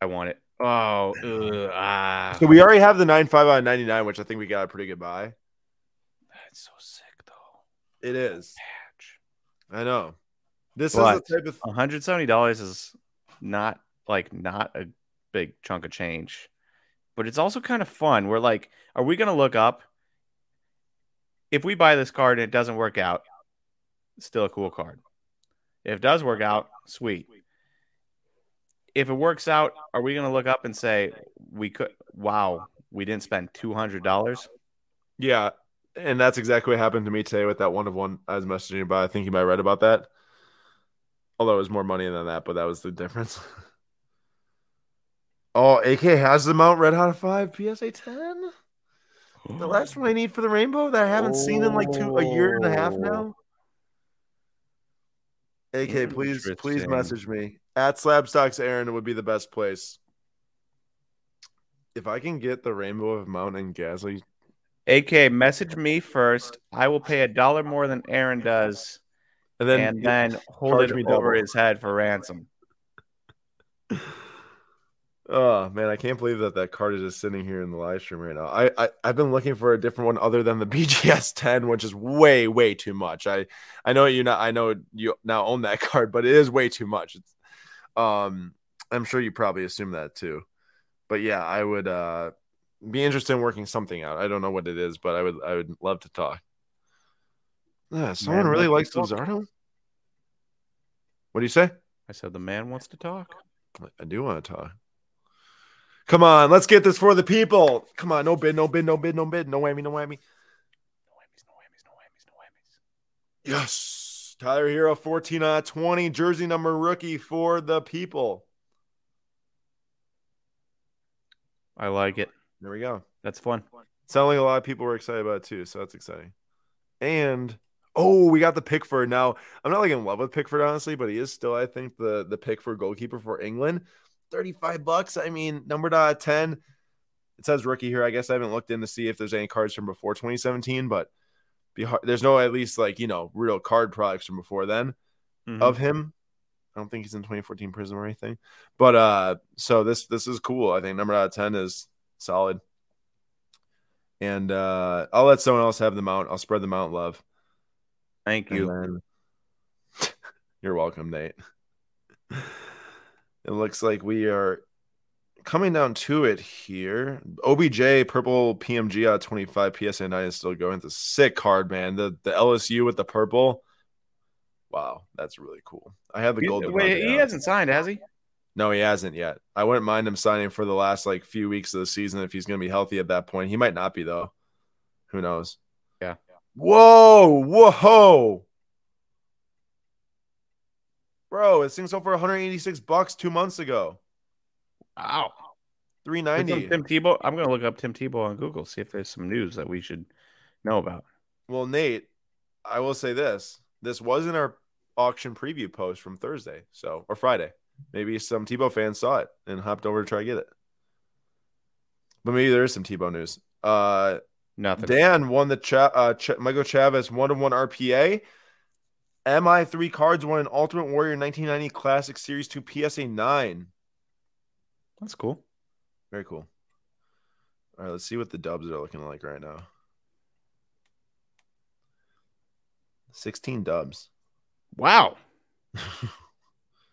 Speaker 2: I want it. Oh, ugh, ah.
Speaker 1: So we already have the nine five out of ninety nine, which I think we got a pretty good buy.
Speaker 2: That's so sick though.
Speaker 1: It is.
Speaker 2: Patch.
Speaker 1: I know. This
Speaker 2: But-
Speaker 1: is the type of
Speaker 2: One hundred seventy dollars is not like not a big chunk of change, but it's also kind of fun. We're like, are we gonna look up if we buy this card and it doesn't work out? Still a cool card. If it does work out, sweet. If it works out, are we gonna look up and say we could? Wow, we didn't spend two hundred dollars.
Speaker 1: yeah, and that's exactly what happened to me today with that one of one I was messaging about. I think you might read about that. Although it was more money than that, but that was the difference. oh, AK has the Mount Red Hot of Five PSA ten. The last one I oh. need for the rainbow that I haven't seen in like two a year and a half now. AK, please, please message me at Slabstocks. Aaron would be the best place. If I can get the Rainbow of Mount and Gasly,
Speaker 2: AK, message me first. I will pay a dollar more than Aaron does, and then and then hold it over double. his head for ransom.
Speaker 1: Oh man, I can't believe that that card is just sitting here in the live stream right now. I, I I've been looking for a different one other than the BGS 10, which is way way too much. I I know you not I know you now own that card, but it is way too much. It's um I'm sure you probably assume that too. But yeah, I would uh be interested in working something out. I don't know what it is, but I would I would love to talk. Yeah, someone man really likes Luzardo. What do you say?
Speaker 2: I said the man wants to talk.
Speaker 1: I do want to talk. Come on, let's get this for the people. Come on, no bid, no bid, no bid, no bid, no whammy, no whammy. No whammies, no whammies, no whammies, no whammies. Yes. Tyler Herro, 14 out of 20, jersey number rookie for the people.
Speaker 2: I like it.
Speaker 1: There we go.
Speaker 2: That's fun.
Speaker 1: Sounds like a lot of people were excited about it too, so that's exciting. And oh, we got the Pickford. Now, I'm not like in love with Pickford, honestly, but he is still, I think, the the pick for goalkeeper for England. 35 bucks. I mean, numbered out of 10. It says rookie here. I guess I haven't looked in to see if there's any cards from before 2017, but there's no at least like, you know, real card products from before then mm-hmm. of him. I don't think he's in 2014 Prizm or anything. But uh so this this is cool. I think number out of 10 is solid. And uh I'll let someone else have the mount. I'll spread the mount love.
Speaker 2: Thank you. Then...
Speaker 1: You're welcome, Nate. It looks like we are coming down to it here. OBJ purple PMG out 25 PSA 9 is still going. It's a sick card, man. The the LSU with the purple. Wow, that's really cool. I have the gold.
Speaker 2: Wait, he hasn't signed, has he?
Speaker 1: No, he hasn't yet. I wouldn't mind him signing for the last like few weeks of the season if he's going to be healthy at that point. He might not be though. Who knows?
Speaker 2: Yeah.
Speaker 1: Whoa, whoa. Bro, this thing sold for 186 bucks two months ago.
Speaker 2: Wow.
Speaker 1: 390.
Speaker 2: Tim Tebow. I'm gonna look up Tim Tebow on Google, see if there's some news that we should know about.
Speaker 1: Well, Nate, I will say this. This was in our auction preview post from Thursday, so or Friday. Maybe some Tebow fans saw it and hopped over to try to get it. But maybe there is some Tebow news. Uh
Speaker 2: nothing.
Speaker 1: Dan won the Cha- uh, Ch- Michael Chavis one to one RPA. MI3 cards won an Ultimate Warrior 1990 Classic Series 2 PSA 9.
Speaker 2: That's cool.
Speaker 1: Very cool. All right, let's see what the dubs are looking like right now. 16 dubs.
Speaker 2: Wow.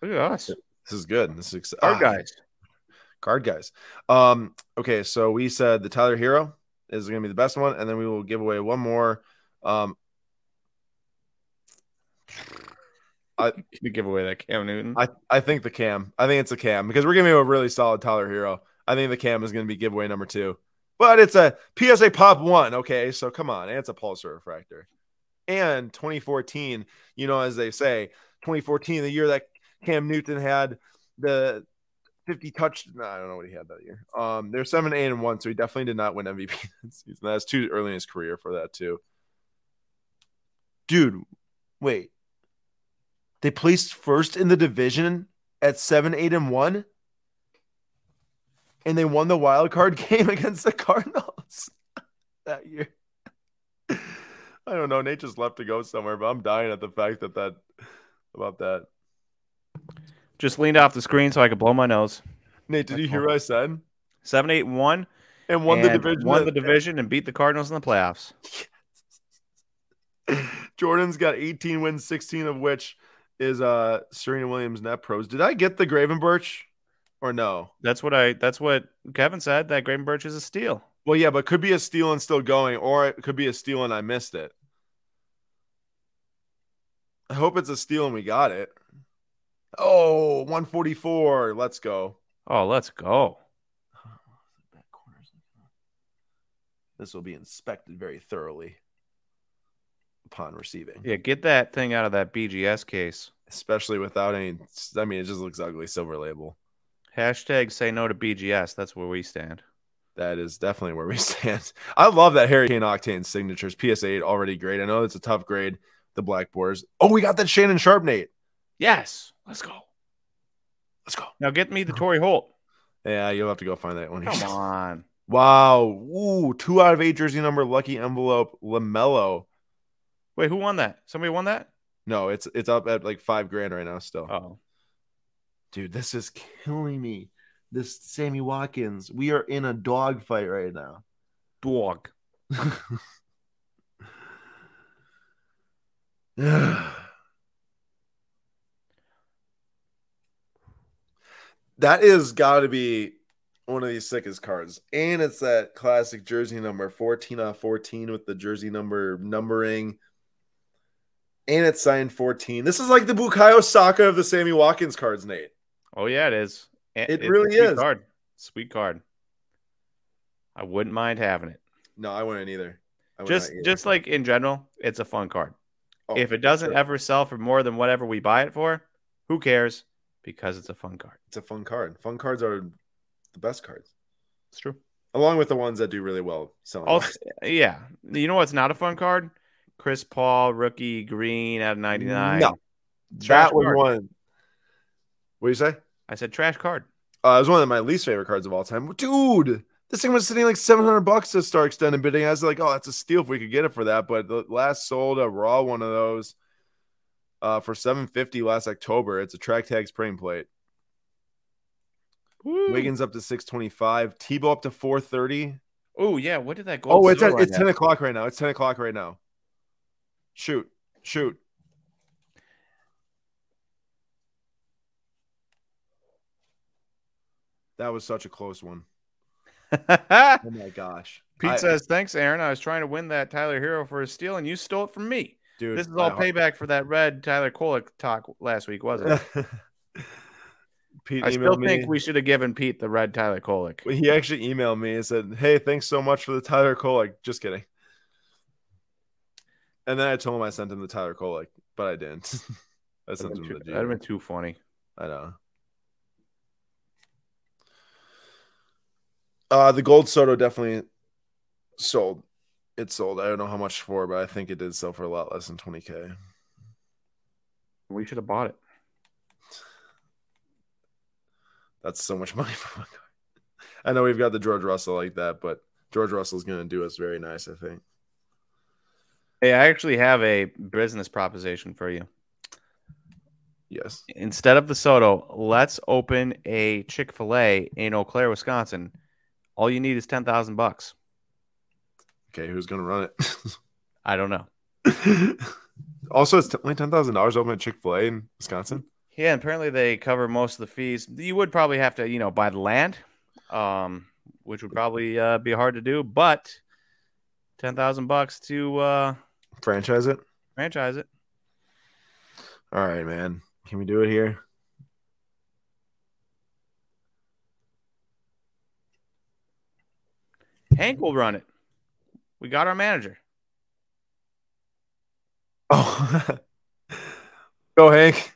Speaker 2: Look at us.
Speaker 1: This is good. This is
Speaker 2: card ah, guys.
Speaker 1: Card guys. Um, okay, so we said the Tyler Herro is going to be the best one, and then we will give away one more. Um,
Speaker 2: I give away that Cam Newton.
Speaker 1: I, I think the Cam. I think it's a Cam because we're giving him a really solid Tyler Herro. I think the Cam is going to be giveaway number two, but it's a PSA Pop one. Okay, so come on, and it's a Pulsar refractor. And 2014, you know, as they say, 2014, the year that Cam Newton had the 50 touch. No, I don't know what he had that year. Um, they're seven, eight, and one, so he definitely did not win MVP that season. That's too early in his career for that too. Dude, wait, they placed first in the division at seven, eight, and one, and they won the wild card game against the Cardinals that year. I don't know. Nate just left to go somewhere, but I'm dying at the fact that that about that.
Speaker 2: Just leaned off the screen so I could blow my nose.
Speaker 1: Nate, did you hear what I said?
Speaker 2: Seven, eight, and one,
Speaker 1: and won and the division.
Speaker 2: Won the division and beat the Cardinals in the playoffs.
Speaker 1: Jordan's got 18 wins, 16 of which is uh Serena Williams net pros. Did I get the Gravenberch or no?
Speaker 2: That's what I that's what Kevin said. That Gravenberch is a steal.
Speaker 1: Well, yeah, but could be a steal and still going, or it could be a steal and I missed it. I hope it's a steal and we got it. Oh, 144. Let's go.
Speaker 2: Oh, let's go.
Speaker 1: This will be inspected very thoroughly upon receiving.
Speaker 2: Yeah, get that thing out of that BGS case.
Speaker 1: Especially without any, I mean, it just looks ugly. Silver label.
Speaker 2: Hashtag say no to BGS. That's where we stand.
Speaker 1: That is definitely where we stand. I love that Harry Kane Octane signatures. PSA 8 already great. I know it's a tough grade, the Black Boars. Oh, we got that Shannon Sharpe, Nate.
Speaker 2: Yes. Let's go.
Speaker 1: Let's go.
Speaker 2: Now get me the Torry Holt.
Speaker 1: Yeah, you'll have to go find that one.
Speaker 2: Come on.
Speaker 1: Wow. Ooh, two out of eight jersey number lucky envelope LaMelo.
Speaker 2: Wait, who won that? Somebody won that?
Speaker 1: No, it's it's up at like five grand right now still.
Speaker 2: Oh.
Speaker 1: Dude, this is killing me. This Sammy Watkins. We are in a dog fight right now.
Speaker 2: Dog.
Speaker 1: that is got to be one of these sickest cards. And it's that classic jersey number 14 off 14 with the jersey number numbering. And it's signed 14. This is like the Bukayo Saka of the Sammy Watkins cards, Nate.
Speaker 2: Oh, yeah, it is.
Speaker 1: It it's really is.
Speaker 2: Card. Sweet card. I wouldn't mind having it.
Speaker 1: No, I wouldn't either.
Speaker 2: I just either. just like in general, it's a fun card. Oh, if it doesn't sure. ever sell for more than whatever we buy it for, who cares? Because it's a fun card.
Speaker 1: It's a fun card. Fun cards are the best cards.
Speaker 2: It's true.
Speaker 1: Along with the ones that do really well selling.
Speaker 2: Also, yeah. You know what's not a fun card? Chris Paul, rookie green out of 99.
Speaker 1: No. Trash that was card. one. What do you say?
Speaker 2: I said trash card.
Speaker 1: Uh, it was one of my least favorite cards of all time. Dude, this thing was sitting like 700 bucks to start extended bidding. I was like, oh, that's a steal if we could get it for that. But the last sold a raw one of those uh, for 750 last October. It's a track tag spring plate. Woo. Wiggins up to 625. Tebow up to 430.
Speaker 2: Oh, yeah. What did that go?
Speaker 1: Oh, it's, at, it's 10 o'clock right now. It's 10 o'clock right now. Shoot. Shoot. That was such a close one. oh my gosh.
Speaker 2: Pete I, says, Thanks, Aaron. I was trying to win that Tyler Herro for a steal, and you stole it from me. Dude, this is all payback for that red Tyler Kolek talk last week, wasn't it? Pete I still think we should have given Pete the red Tyler Kolek.
Speaker 1: He actually emailed me and said, Hey, thanks so much for the Tyler Kolek. Just kidding. And then I told him I sent him the Tyler Kolek, but I didn't.
Speaker 2: I sent him too, the That'd have been too funny.
Speaker 1: I know. Uh, the gold Soto definitely sold. It sold. I don't know how much for, but I think it did sell for a lot less than 20k.
Speaker 2: We should have bought it.
Speaker 1: That's so much money for one I know we've got the George Russell like that, but George Russell's going to do us very nice, I think.
Speaker 2: Hey, I actually have a business proposition for you.
Speaker 1: Yes.
Speaker 2: Instead of the Soto, let's open a Chick fil A in Eau Claire, Wisconsin all you need is ten thousand bucks.
Speaker 1: Okay, who's gonna run it?
Speaker 2: I don't know.
Speaker 1: also, it's only ten thousand dollars open at Chick Fil A in Wisconsin.
Speaker 2: Yeah, apparently they cover most of the fees. You would probably have to, you know, buy the land, um, which would probably uh, be hard to do. But ten thousand bucks to uh,
Speaker 1: franchise it.
Speaker 2: Franchise it.
Speaker 1: All right, man. Can we do it here?
Speaker 2: Hank will run it. We got our manager.
Speaker 1: Oh, go Hank.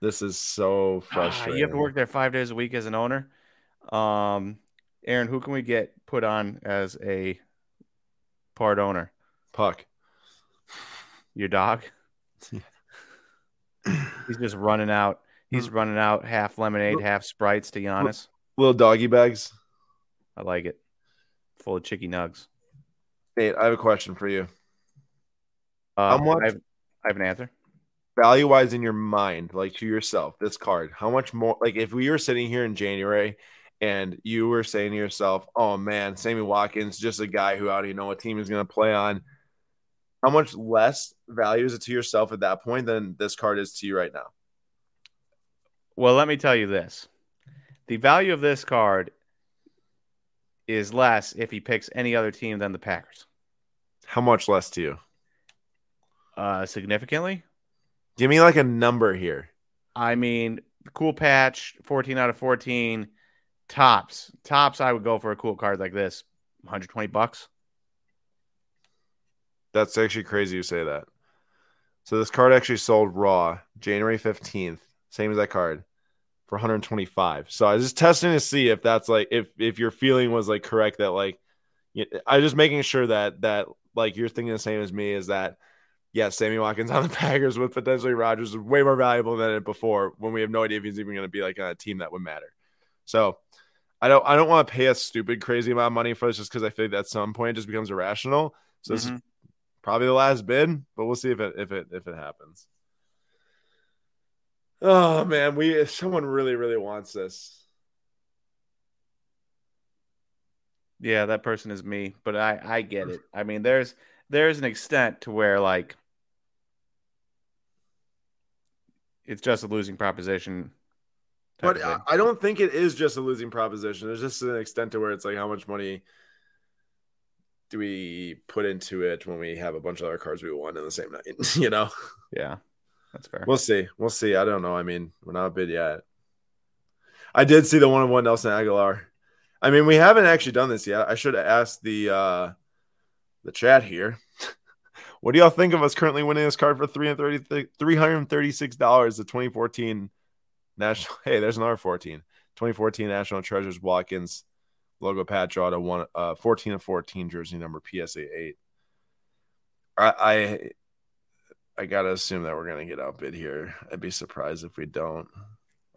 Speaker 1: This is so frustrating.
Speaker 2: Ah, you have to work there five days a week as an owner. Um, Aaron, who can we get put on as a part owner?
Speaker 1: Puck.
Speaker 2: Your dog. He's just running out. He's running out half lemonade, half sprites to Giannis.
Speaker 1: Little doggy bags.
Speaker 2: I like it. Full of chicky nugs.
Speaker 1: Nate, I have a question for you.
Speaker 2: Uh, How much I have, I have an answer.
Speaker 1: Value wise in your mind, like to yourself, this card, how much more like if we were sitting here in January and you were saying to yourself, Oh man, Sammy Watkins, just a guy who I don't even know what team he's gonna play on how much less value is it to yourself at that point than this card is to you right now?
Speaker 2: Well, let me tell you this. The value of this card is less if he picks any other team than the Packers.
Speaker 1: How much less to you?
Speaker 2: Uh, significantly.
Speaker 1: Give me like a number here.
Speaker 2: I mean, cool patch, 14 out of 14. Tops. Tops, I would go for a cool card like this. 120 bucks.
Speaker 1: That's actually crazy you say that. So this card actually sold raw January 15th, same as that card, for 125. So I was just testing to see if that's like if if your feeling was like correct that like I was just making sure that that like you're thinking the same as me is that yeah, Sammy Watkins on the Packers with potentially Rodgers is way more valuable than it before when we have no idea if he's even going to be like on a team that would matter. So I don't I don't want to pay a stupid crazy amount of money for this just because I think that at some point it just becomes irrational. So mm-hmm. this is probably the last bid, but we'll see if it if it if it happens. Oh man, we someone really really wants this.
Speaker 2: Yeah, that person is me, but I I get it. I mean, there's there's an extent to where like it's just a losing proposition.
Speaker 1: But I don't think it is just a losing proposition. There's just an extent to where it's like how much money do we put into it when we have a bunch of other cards we won in the same night, you know?
Speaker 2: Yeah. That's fair.
Speaker 1: We'll see. We'll see. I don't know. I mean, we're not a bid yet. I did see the one on one Nelson Aguilar. I mean, we haven't actually done this yet. I should have asked the uh the chat here. what do y'all think of us currently winning this card for $336 the 2014 national hey there's another 14 2014 national treasures watkins logo patch auto one uh 14 of 14 jersey number psa 8 I, I I gotta assume that we're gonna get outbid here. I'd be surprised if we don't.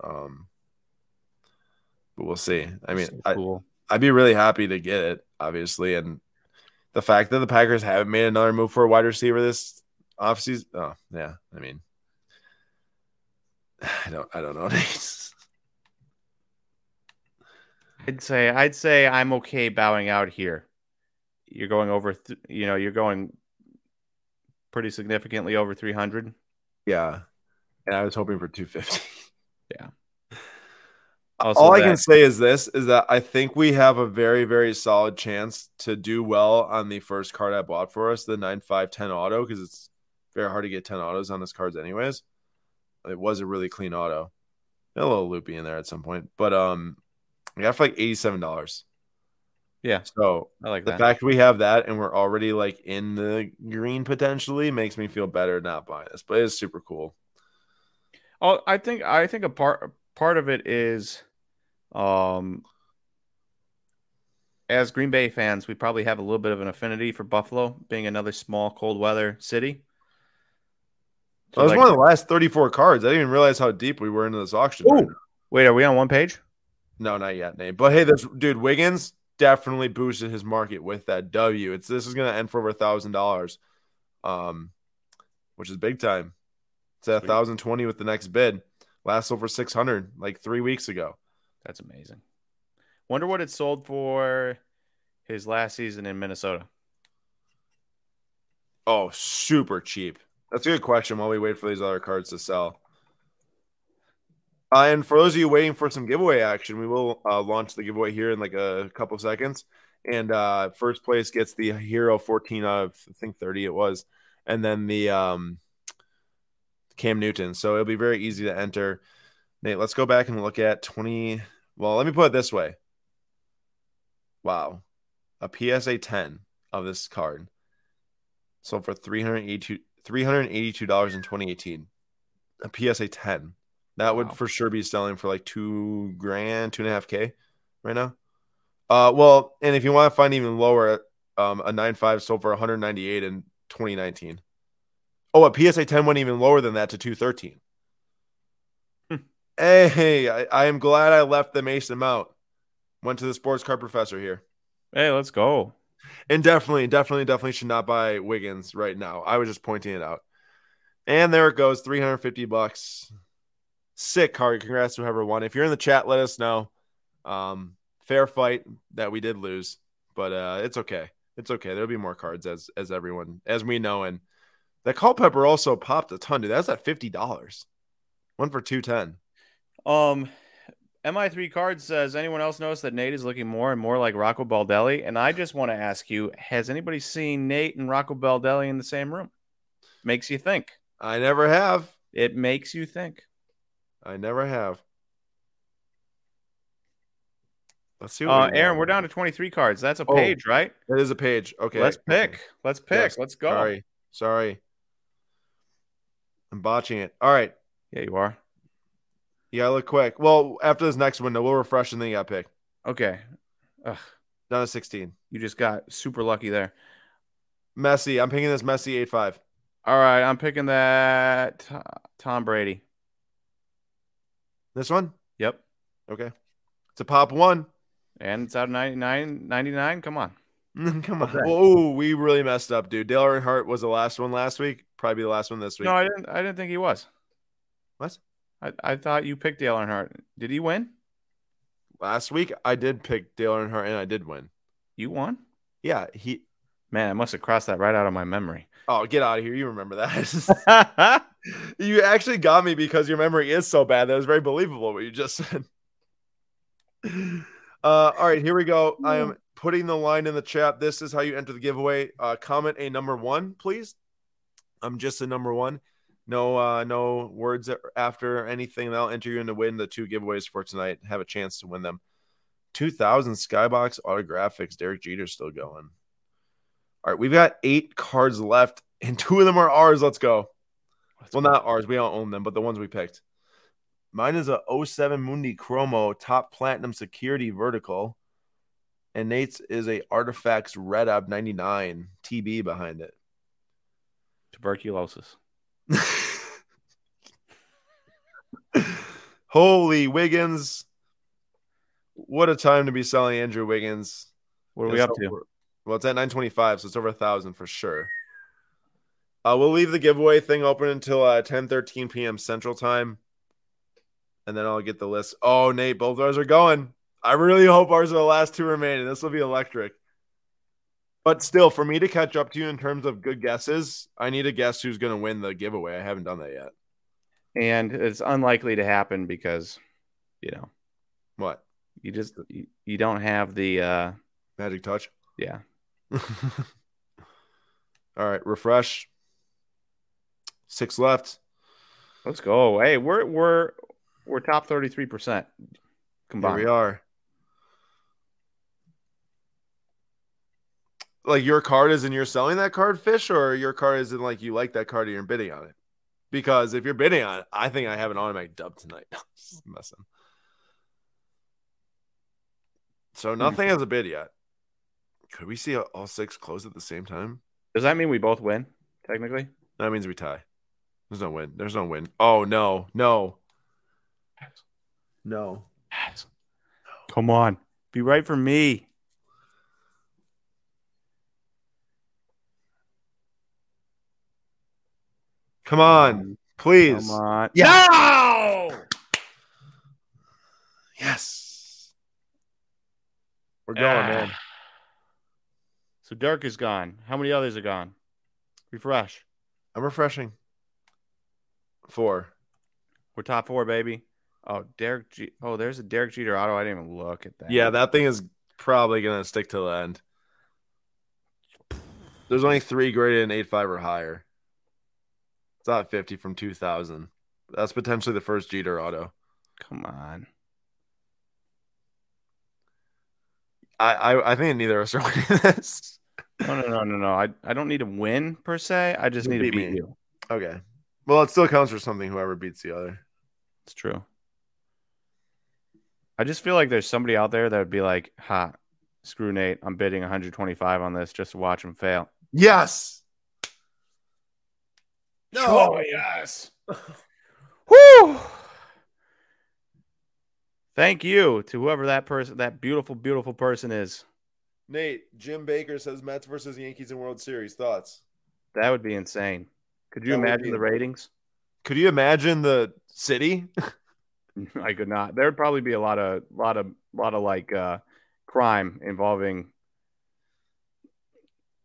Speaker 1: Um, but we'll see. I mean, so cool. I, I'd be really happy to get it, obviously, and the fact that the Packers haven't made another move for a wide receiver this offseason. Oh, yeah. I mean, I don't, I don't know.
Speaker 2: I'd say, I'd say I'm okay bowing out here. You're going over, th- you know, you're going pretty significantly over 300.
Speaker 1: Yeah. And I was hoping for 250.
Speaker 2: yeah.
Speaker 1: All that, I can say is this is that I think we have a very, very solid chance to do well on the first card I bought for us, the 9510 auto, because it's very hard to get 10 autos on this cards anyways. It was a really clean auto. A little loopy in there at some point. But um I got for like $87.
Speaker 2: Yeah.
Speaker 1: So
Speaker 2: I like
Speaker 1: the
Speaker 2: that.
Speaker 1: fact we have that and we're already like in the green potentially makes me feel better not buying this, but it's super cool.
Speaker 2: Oh, I think I think a part part of it is um as Green Bay fans, we probably have a little bit of an affinity for Buffalo being another small cold weather city.
Speaker 1: So that was like, one of the last 34 cards. I didn't even realize how deep we were into this auction.
Speaker 2: Right Wait, are we on one page?
Speaker 1: No, not yet, Nate. But hey, this dude Wiggins definitely boosted his market with that W. It's this is going to end for over a thousand dollars, um, which is big time. It's at thousand twenty with the next bid. Last over six hundred like three weeks ago.
Speaker 2: That's amazing. Wonder what it sold for his last season in Minnesota.
Speaker 1: Oh, super cheap. That's a good question. While we wait for these other cards to sell. Uh, and for those of you waiting for some giveaway action, we will uh, launch the giveaway here in like a couple seconds. And uh, first place gets the Herro 14 out of I think 30 it was, and then the um, Cam Newton. So it'll be very easy to enter. Nate, let's go back and look at 20. Well, let me put it this way. Wow, a PSA 10 of this card sold for 382 $382 in 2018. A PSA 10 that would wow. for sure be selling for like two grand, two and a half K right now. Uh, well, and if you want to find even lower, um, a nine five sold for 198 in 2019. Oh, a PSA 10 went even lower than that to 213. Hey, I, I am glad I left the Mason Mount. Went to the sports car professor here.
Speaker 2: Hey, let's go.
Speaker 1: And definitely, definitely, definitely should not buy Wiggins right now. I was just pointing it out. And there it goes, 350 bucks sick card. Congrats to whoever won. If you're in the chat, let us know. Um, fair fight that we did lose, but uh, it's okay. It's okay. There'll be more cards as as everyone as we know. And that Culpepper also popped a ton, dude. That's at fifty dollars. One for two ten.
Speaker 2: Um, MI3 cards says anyone else notice that Nate is looking more and more like Rocco Baldelli? And I just want to ask you: Has anybody seen Nate and Rocco Baldelli in the same room? Makes you think.
Speaker 1: I never have.
Speaker 2: It makes you think.
Speaker 1: I never have.
Speaker 2: Let's see. uh, Aaron, we're down to 23 cards. That's a oh, page, right?
Speaker 1: It is a page. Okay.
Speaker 2: Let's pick. Let's pick. Yes. Let's go.
Speaker 1: Sorry. Sorry. I'm botching it. All right.
Speaker 2: Yeah, you are.
Speaker 1: You gotta look quick. Well, after this next window, we'll refresh and then you got pick.
Speaker 2: Okay. Ugh,
Speaker 1: Down to 16.
Speaker 2: you just got super lucky there.
Speaker 1: Messi. I'm picking this Messi 8 5.
Speaker 2: All right, I'm picking that Tom Brady.
Speaker 1: This one?
Speaker 2: Yep.
Speaker 1: Okay. It's a pop one.
Speaker 2: And it's out of 99, 99. Come on.
Speaker 1: Come on.
Speaker 2: Okay.
Speaker 1: Oh, we really messed up, dude. Dale Earnhardt was the last one last week. Probably be the last one this week.
Speaker 2: No, I didn't. I didn't think he was.
Speaker 1: What?
Speaker 2: I, I thought you picked Dale Earnhardt. Did he win?
Speaker 1: Last week, I did pick Dale Earnhardt and I did win.
Speaker 2: You won?
Speaker 1: Yeah. He.
Speaker 2: Man, I must have crossed that right out of my memory.
Speaker 1: Oh, get out of here. You remember that. you actually got me because your memory is so bad that was very believable what you just said. Uh, all right, here we go. I am putting the line in the chat. This is how you enter the giveaway. Uh, comment a number one, please. I'm just a number one. No, uh, no words after anything. That'll enter you in to win the two giveaways for tonight. Have a chance to win them. 2000 Skybox autographics. Derek Jeter's still going. All right, we've got eight cards left, and two of them are ours. Let's go. Well, not ours. We don't own them, but the ones we picked. Mine is a 07 Mundi Chromo top platinum security vertical. And Nate's is a Artifacts Red Ab 99 TB behind it.
Speaker 2: Tuberculosis.
Speaker 1: Holy Wiggins. What a time to be selling Andrew Wiggins.
Speaker 2: What are we
Speaker 1: It's
Speaker 2: up to?
Speaker 1: Well, it's at 925, so it's over a thousand for sure. Uh, we'll leave the giveaway thing open until uh 10 13 p.m. Central Time. And then I'll get the list. Oh, Nate, both of ours are going. I really hope ours are the last two remaining. This will be electric. But still, for me to catch up to you in terms of good guesses, I need to guess who's going to win the giveaway. I haven't done that yet.
Speaker 2: And it's unlikely to happen because, you know,
Speaker 1: What?
Speaker 2: you just you, you don't have the uh
Speaker 1: Magic touch?
Speaker 2: yeah.
Speaker 1: All right, refresh. Six left.
Speaker 2: Let's go. Hey, we're we're we're top 33%
Speaker 1: Here
Speaker 2: combined.
Speaker 1: we are. Like your card is in you're selling that card, fish, or your card is in like you like that card and you're bidding on it. Because if you're bidding on it, I think I have an automatic dub tonight. Just messing. So hmm. nothing has a bid yet. Could we see all six close at the same time?
Speaker 2: Does that mean we both win technically?
Speaker 1: That means we tie. There's no win. There's no win. Oh no, no, no.
Speaker 2: Come on. Be right for me.
Speaker 1: Come on, please.
Speaker 2: Come on.
Speaker 1: Yeah.
Speaker 2: No!
Speaker 1: Yes. We're going,
Speaker 2: Ah.
Speaker 1: man.
Speaker 2: So Dirk is gone. How many others are gone? Refresh.
Speaker 1: I'm refreshing. Four.
Speaker 2: We're top four, baby. Oh, Derek G. Oh, there's a Derek Jeter auto. I didn't even look at that.
Speaker 1: Yeah, that thing is probably gonna stick to the end. There's only three graded in eight five or higher. It's not fifty from two thousand. That's potentially the first Jeter auto.
Speaker 2: Come on.
Speaker 1: I I, I think neither of us are winning this.
Speaker 2: No, no, no, no, no. I, I don't need to win per se. I just
Speaker 1: You
Speaker 2: need to
Speaker 1: beat
Speaker 2: beat
Speaker 1: me.
Speaker 2: you.
Speaker 1: Okay. Well, it still counts for something. Whoever beats the other.
Speaker 2: It's true. I just feel like there's somebody out there that would be like, "Ha, screw Nate. I'm bidding 125 on this just to watch him fail."
Speaker 1: Yes.
Speaker 2: Oh, yes. Woo! Thank you to whoever that person, that beautiful, beautiful person is.
Speaker 1: Nate, Jim Baker says Mets versus Yankees in World Series. Thoughts?
Speaker 2: That would be insane. Could you
Speaker 1: That
Speaker 2: imagine
Speaker 1: be-
Speaker 2: the ratings?
Speaker 1: Could you imagine the city?
Speaker 2: I could not. There would probably be a lot of, lot of, lot of like uh, crime involving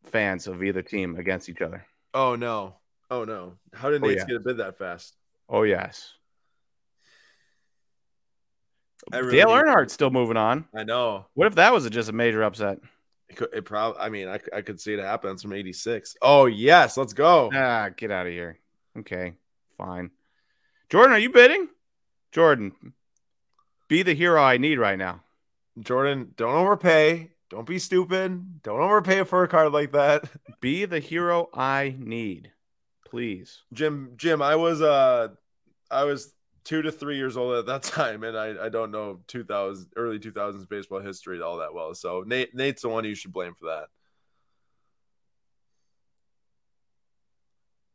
Speaker 2: fans of either team against each other.
Speaker 1: Oh no. Oh no. How did
Speaker 2: Oh,
Speaker 1: Nate's
Speaker 2: yeah.
Speaker 1: get a bid that fast?
Speaker 2: Oh yes.
Speaker 1: I really
Speaker 2: Dale Earnhardt's still moving on.
Speaker 1: I know.
Speaker 2: What if that was just a major upset?
Speaker 1: It, could, it probably. I mean, I could see it happen. It's from '86. Oh yes, let's go.
Speaker 2: Ah, get out of here. Okay, fine. Jordan, are you bidding? Jordan, be the hero I need right now.
Speaker 1: Jordan, don't overpay. Don't be stupid. Don't overpay for a card like that.
Speaker 2: Be the hero I need, please.
Speaker 1: Jim, Jim, I was uh, I was two to three years old at that time, and I, I don't know 2000 early 2000s baseball history all that well. So Nate Nate's the one you should blame for that.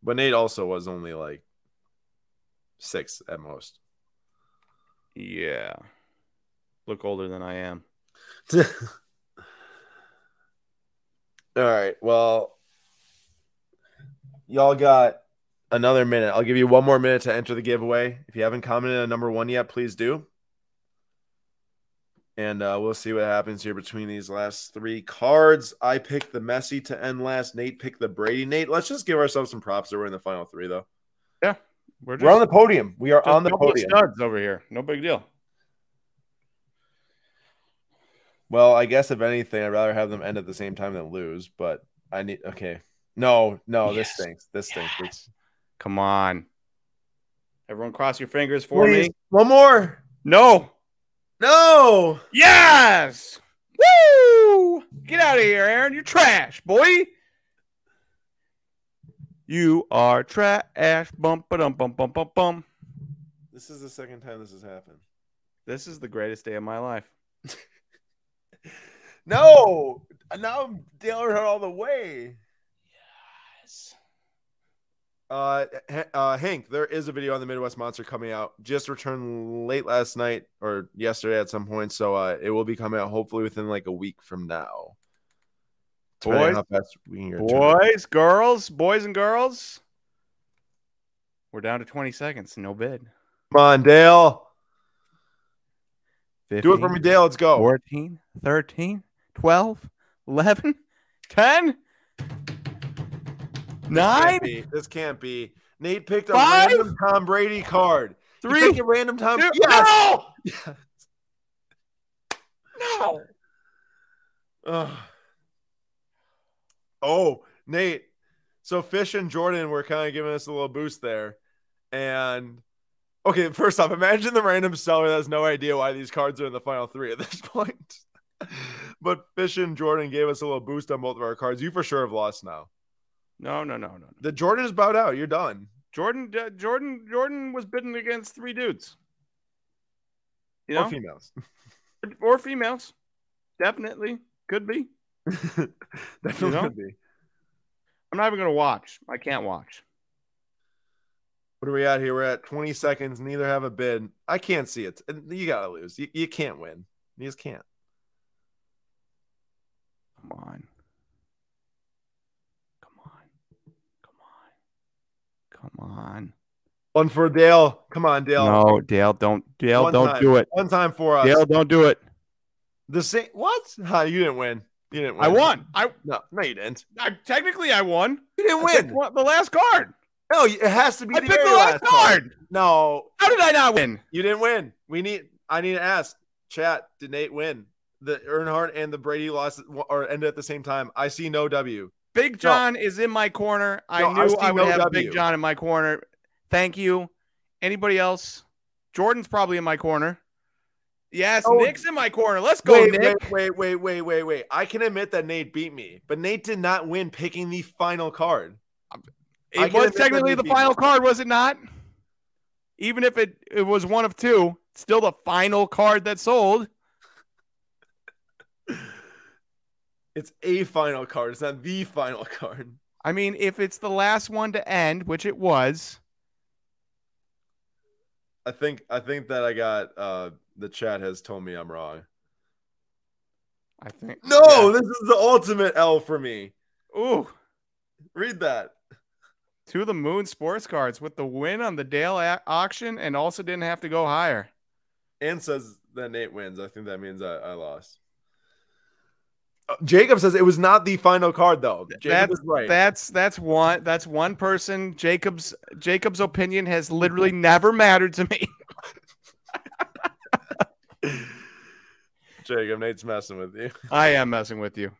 Speaker 1: But Nate also was only like six at most.
Speaker 2: Yeah. Look older than I am.
Speaker 1: All right. Well, y'all got another minute. I'll give you one more minute to enter the giveaway. If you haven't commented on number one yet, please do. And uh, we'll see what happens here between these last three cards. I picked the Messi to end last. Nate picked the Brady. Nate, let's just give ourselves some props that we're in the final three, though.
Speaker 2: Yeah, we're,
Speaker 1: we're on the podium. We are on the podium.
Speaker 2: Studs over here. No big deal.
Speaker 1: Well, I guess if anything, I'd rather have them end at the same time than lose. But I need okay. No, no, yes. this stinks. This stinks. Yes.
Speaker 2: Come on. Everyone cross your fingers for Please. me.
Speaker 1: One more.
Speaker 2: No.
Speaker 1: No.
Speaker 2: Yes. Woo! Get out of here, Aaron. You're trash, boy. You are trash. Bum ba dum bum bum bum bum.
Speaker 1: This is the second time this has happened.
Speaker 2: This is the greatest day of my life.
Speaker 1: no, now I'm Dale all the way. Uh, uh, Hank, there is a video on the Midwest Monster coming out. Just returned late last night or yesterday at some point, so uh, it will be coming out hopefully within like a week from now.
Speaker 2: Boys, boys, girls, boys and girls. We're down to 20 seconds. No bid.
Speaker 1: Come on, Dale. 15, Do it for me, Dale. Let's go.
Speaker 2: 14, 13, 12, 11, 10. Nine.
Speaker 1: This can't, this can't be. Nate picked a Five? random Tom Brady card.
Speaker 2: Three.
Speaker 1: a random Tom. Two,
Speaker 2: yes. No. no.
Speaker 1: Uh. Oh, Nate. So Fish and Jordan were kind of giving us a little boost there, and okay. First off, imagine the random seller that has no idea why these cards are in the final three at this point. but Fish and Jordan gave us a little boost on both of our cards. You for sure have lost now.
Speaker 2: No, no, no, no.
Speaker 1: The Jordan is bowed out. You're done.
Speaker 2: Jordan, uh, Jordan, Jordan was bidding against three dudes.
Speaker 1: You know, or females,
Speaker 2: or females, definitely could be.
Speaker 1: definitely you know? could be.
Speaker 2: I'm not even gonna watch. I can't watch.
Speaker 1: What are we at here? We're at 20 seconds. Neither have a bid. I can't see it. You gotta lose. You, you can't win. You just can't.
Speaker 2: Come on. Come on.
Speaker 1: One for Dale. Come on, Dale.
Speaker 2: No, Dale, don't Dale, One don't
Speaker 1: time.
Speaker 2: do it.
Speaker 1: One time for us.
Speaker 2: Dale, don't do it.
Speaker 1: The same what? Huh, you didn't win. You didn't win.
Speaker 2: I won. I
Speaker 1: no, no, you didn't.
Speaker 2: I, technically, I won.
Speaker 1: You didn't win.
Speaker 2: the last card.
Speaker 1: No, it has to be.
Speaker 2: I the picked the last, last card. card.
Speaker 1: No.
Speaker 2: How did I not win?
Speaker 1: You didn't win. We need. I need to ask. Chat. Did Nate win? The Earnhardt and the Brady lost or ended at the same time. I see no W.
Speaker 2: Big John no. is in my corner. I no, knew I, I would have w. Big John in my corner. Thank you. Anybody else? Jordan's probably in my corner. Yes, oh, Nick's in my corner. Let's go,
Speaker 1: wait,
Speaker 2: Nick.
Speaker 1: Wait, wait, wait, wait, wait, I can admit that Nate beat me, but Nate did not win picking the final card.
Speaker 2: It was technically the final me. card, was it not? Even if it, it was one of two, still the final card that sold.
Speaker 1: It's a final card. It's not the final card.
Speaker 2: I mean, if it's the last one to end, which it was.
Speaker 1: I think I think that I got uh the chat has told me I'm wrong.
Speaker 2: I think
Speaker 1: No, yeah. this is the ultimate L for me.
Speaker 2: Ooh.
Speaker 1: Read that.
Speaker 2: To the moon sports cards with the win on the Dale a- auction and also didn't have to go higher.
Speaker 1: And says that Nate wins. I think that means I, I lost. Jacob says it was not the final card though. Jacob
Speaker 2: that's right. That's that's one that's one person. Jacob's Jacob's opinion has literally never mattered to me.
Speaker 1: Jacob, Nate's messing with you.
Speaker 2: I am messing with you.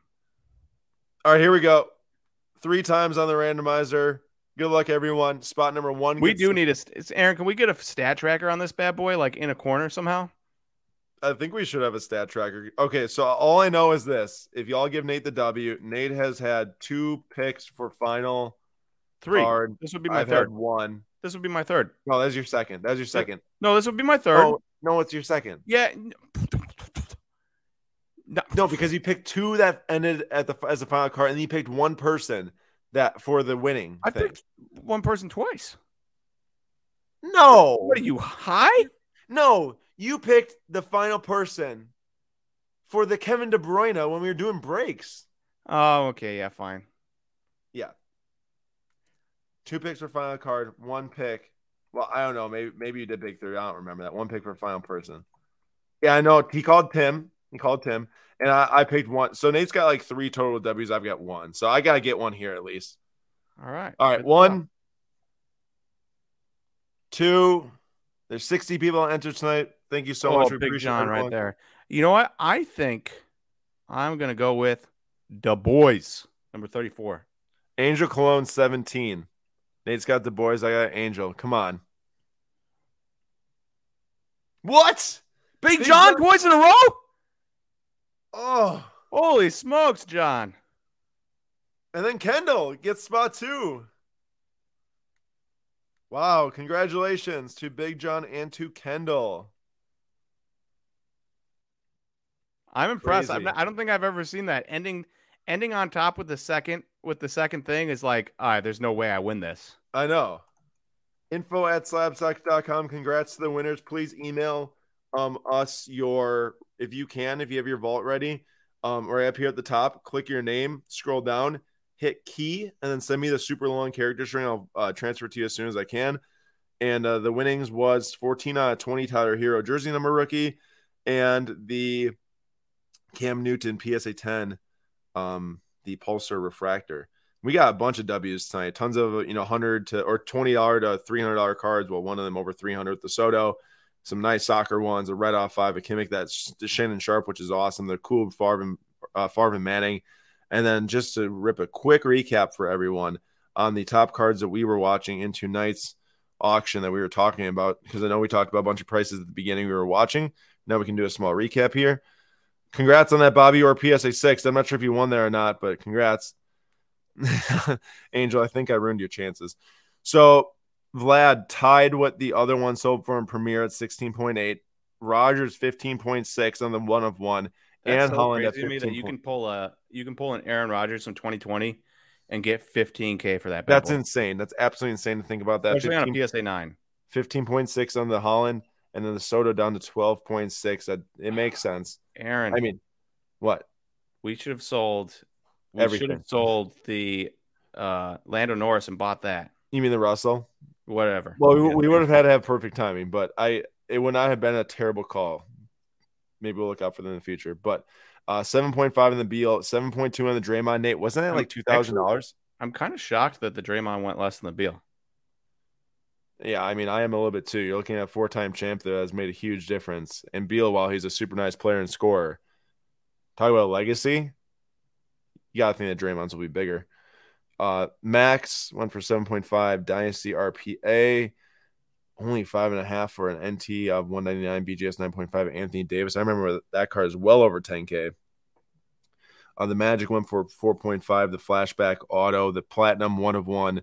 Speaker 1: All right, here we go. Three times on the randomizer. Good luck, everyone. Spot number one.
Speaker 2: We do need a. Aaron, can we get a stat tracker on this bad boy, like in a corner somehow?
Speaker 1: I think we should have a stat tracker. Okay, so all I know is this: if y'all give Nate the W, Nate has had two picks for final
Speaker 2: three.
Speaker 1: Card.
Speaker 2: This would be my
Speaker 1: I've
Speaker 2: third
Speaker 1: one.
Speaker 2: This would be my third.
Speaker 1: No, that's your second. That's your second.
Speaker 2: No, this would be my third.
Speaker 1: Oh, no, it's your second.
Speaker 2: Yeah.
Speaker 1: No, no, because you picked two that ended at the as the final card, and you picked one person that for the winning.
Speaker 2: I
Speaker 1: thing.
Speaker 2: picked one person twice.
Speaker 1: no.
Speaker 2: What are you high?
Speaker 1: No, you picked the final person for the Kevin De Bruyne when we were doing breaks.
Speaker 2: Oh, okay, yeah, fine.
Speaker 1: Yeah. Two picks for final card, one pick. Well, I don't know. Maybe maybe you did pick three. I don't remember that. One pick for final person. Yeah, I know. He called Tim. He called Tim. And I, I picked one. So Nate's got like three total W's. I've got one. So I gotta get one here at least.
Speaker 2: All right.
Speaker 1: All right.
Speaker 2: Good
Speaker 1: One,
Speaker 2: stuff.
Speaker 1: two. There's 60 people entered tonight. Thank you so
Speaker 2: oh,
Speaker 1: much. We
Speaker 2: Big John right there. You know what? I think I'm gonna go with the boys, number 34.
Speaker 1: Angel Cologne 17. Nate's got the boys. I got Angel. Come on. What?
Speaker 2: Big,
Speaker 1: Big
Speaker 2: John
Speaker 1: John-
Speaker 2: twice in a row?
Speaker 1: Oh.
Speaker 2: Holy smokes, John.
Speaker 1: And then Kendall gets spot two. Wow. Congratulations to Big John and to Kendall.
Speaker 2: I'm impressed. I'm not, I don't think I've ever seen that ending ending on top with the second with the second thing is like, all right, there's no way I win this.
Speaker 1: I know. Info at slabstock.com. Congrats to the winners. Please email um us your if you can, if you have your vault ready. Um, right up here at the top, click your name, scroll down, hit key, and then send me the super long character string. I'll uh, transfer it to you as soon as I can. And uh, the winnings was 14 out of 20 Tyler Herro jersey number rookie, and the Cam Newton PSA 10, um, the Pulsar refractor. We got a bunch of W's tonight. Tons of you know hundred to or twenty dollar to three hundred dollar cards. Well, one of them over three hundred. The Soto, some nice soccer ones. A red off five. A Kimmich. That's Shannon Sharpe, which is awesome. The cool Farvin, uh, Farvin Manning, and then just to rip a quick recap for everyone on the top cards that we were watching in tonight's auction that we were talking about because I know we talked about a bunch of prices at the beginning we were watching. Now we can do a small recap here. Congrats on that Bobby or PSA six. I'm not sure if you won there or not, but congrats. Angel, I think I ruined your chances. So Vlad tied what the other one sold for in Premier at 16.8. Rodgers 15.6 on the one of one.
Speaker 2: That's
Speaker 1: and
Speaker 2: so
Speaker 1: Holland
Speaker 2: crazy to me that you can pull a you can pull an Aaron Rodgers from 2020 and get 15k for that.
Speaker 1: That's
Speaker 2: boy.
Speaker 1: insane. That's absolutely insane to think about that.
Speaker 2: especially
Speaker 1: 15
Speaker 2: on a PSA nine.
Speaker 1: 15.6 on the Haaland and then the Soto down to 12.6. That it makes sense.
Speaker 2: Aaron,
Speaker 1: I mean, what?
Speaker 2: we should have sold. We should
Speaker 1: Everything.
Speaker 2: have sold the uh, Lando Norris and bought that.
Speaker 1: You mean the Russell?
Speaker 2: Whatever.
Speaker 1: Well, we, we would have had to have perfect timing, but I it would not have been a terrible call. Maybe we'll look out for them in the future. But uh, seven point five in the Beal, seven point two on the Draymond. Nate, wasn't that like two thousand dollars?
Speaker 2: I'm kind of shocked that the Draymond went less than the Beal.
Speaker 1: Yeah, I mean, I am a little bit too. You're looking at a four time champ that has made a huge difference. And Beal, while he's a super nice player and scorer, talk about legacy. You gotta think that Draymond's will be bigger. Uh, Max went for seven point five. Dynasty RPA only five and a half for an NT of one ninety nine. BGS nine point five. Anthony Davis. I remember that card is well over ten k. Uh, the Magic went for four point five. The Flashback Auto, the Platinum one of one.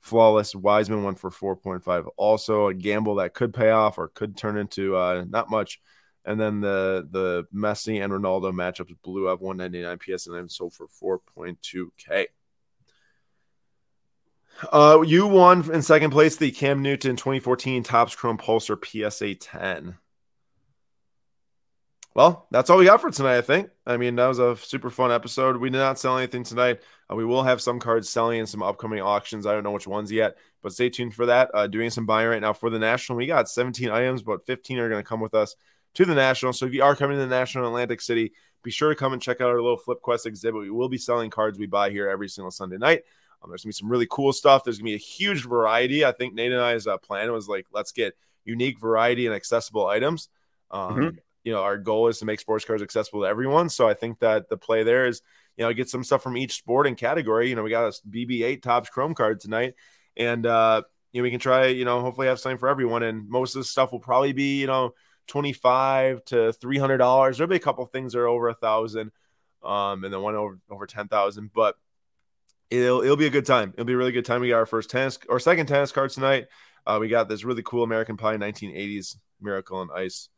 Speaker 1: Flawless Wiseman went for 4.5. Also a gamble that could pay off or could turn into uh, not much. And then the the Messi and Ronaldo matchups blew up 199 PS and then sold for 4.2k. Uh, you won in second place the Cam Newton 2014 Topps Chrome Pulsar PSA 10. Well, that's all we got for tonight, I think. I mean, that was a super fun episode. We did not sell anything tonight. Uh, we will have some cards selling in some upcoming auctions. I don't know which ones yet, but stay tuned for that. Uh, doing some buying right now for the National. We got 17 items, but 15 are going to come with us to the National. So if you are coming to the National in Atlantic City, be sure to come and check out our little Flip Quest exhibit. We will be selling cards we buy here every single Sunday night. Um, there's going to be some really cool stuff. There's going to be a huge variety. I think Nate and I's uh, plan was like, let's get unique variety and accessible items. Um,
Speaker 2: Mhm.
Speaker 1: You know, our goal is to make sports cars accessible to everyone. So I think that the play there is, you know, get some stuff from each sport and category. You know, we got a BB8 Topps Chrome card tonight, and uh, you know, we can try, you know, hopefully have something for everyone. And most of the stuff will probably be, you know, 25 to 300 dollars. There'll be a couple things that are over a thousand, um, and then one over over 10,000. But it'll it'll be a good time. It'll be a really good time. We got our first tennis or second tennis card tonight. Uh, we got this really cool American Pie 1980s Miracle on Ice.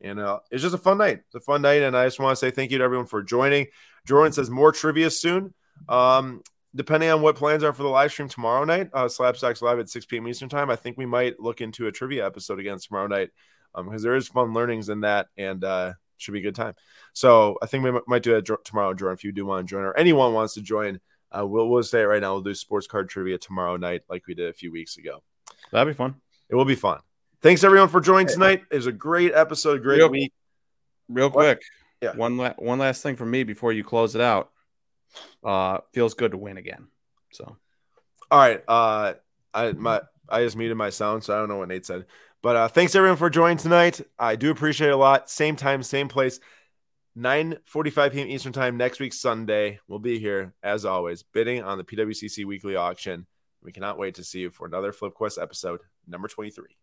Speaker 1: And uh, it's just a fun night. It's a fun night. And I just want to say thank you to everyone for joining. Jordan says more trivia soon. Um, depending on what plans are for the live stream tomorrow night, uh, Slabstocks Live at 6 p.m. Eastern Time, I think we might look into a trivia episode again tomorrow night because um, there is fun learnings in that and uh, should be a good time. So I think we might do that tomorrow, Jordan, if you do want to join or anyone wants to join. Uh, we'll, we'll say it right now. We'll do sports card trivia tomorrow night like we did a few weeks ago.
Speaker 2: That'd be fun.
Speaker 1: It will be fun. Thanks everyone for joining tonight. It was a great episode, great real, week.
Speaker 2: Real quick, yeah. One la- one last thing from me before you close it out. Uh, feels good to win again. So,
Speaker 1: all right. Uh, I my I just muted my sound, so I don't know what Nate said. But uh, thanks everyone for joining tonight. I do appreciate it a lot. Same time, same place. 9 45 p.m. Eastern Time next week, Sunday. We'll be here as always, bidding on the PWCC weekly auction. We cannot wait to see you for another FlipQuest episode, number 23.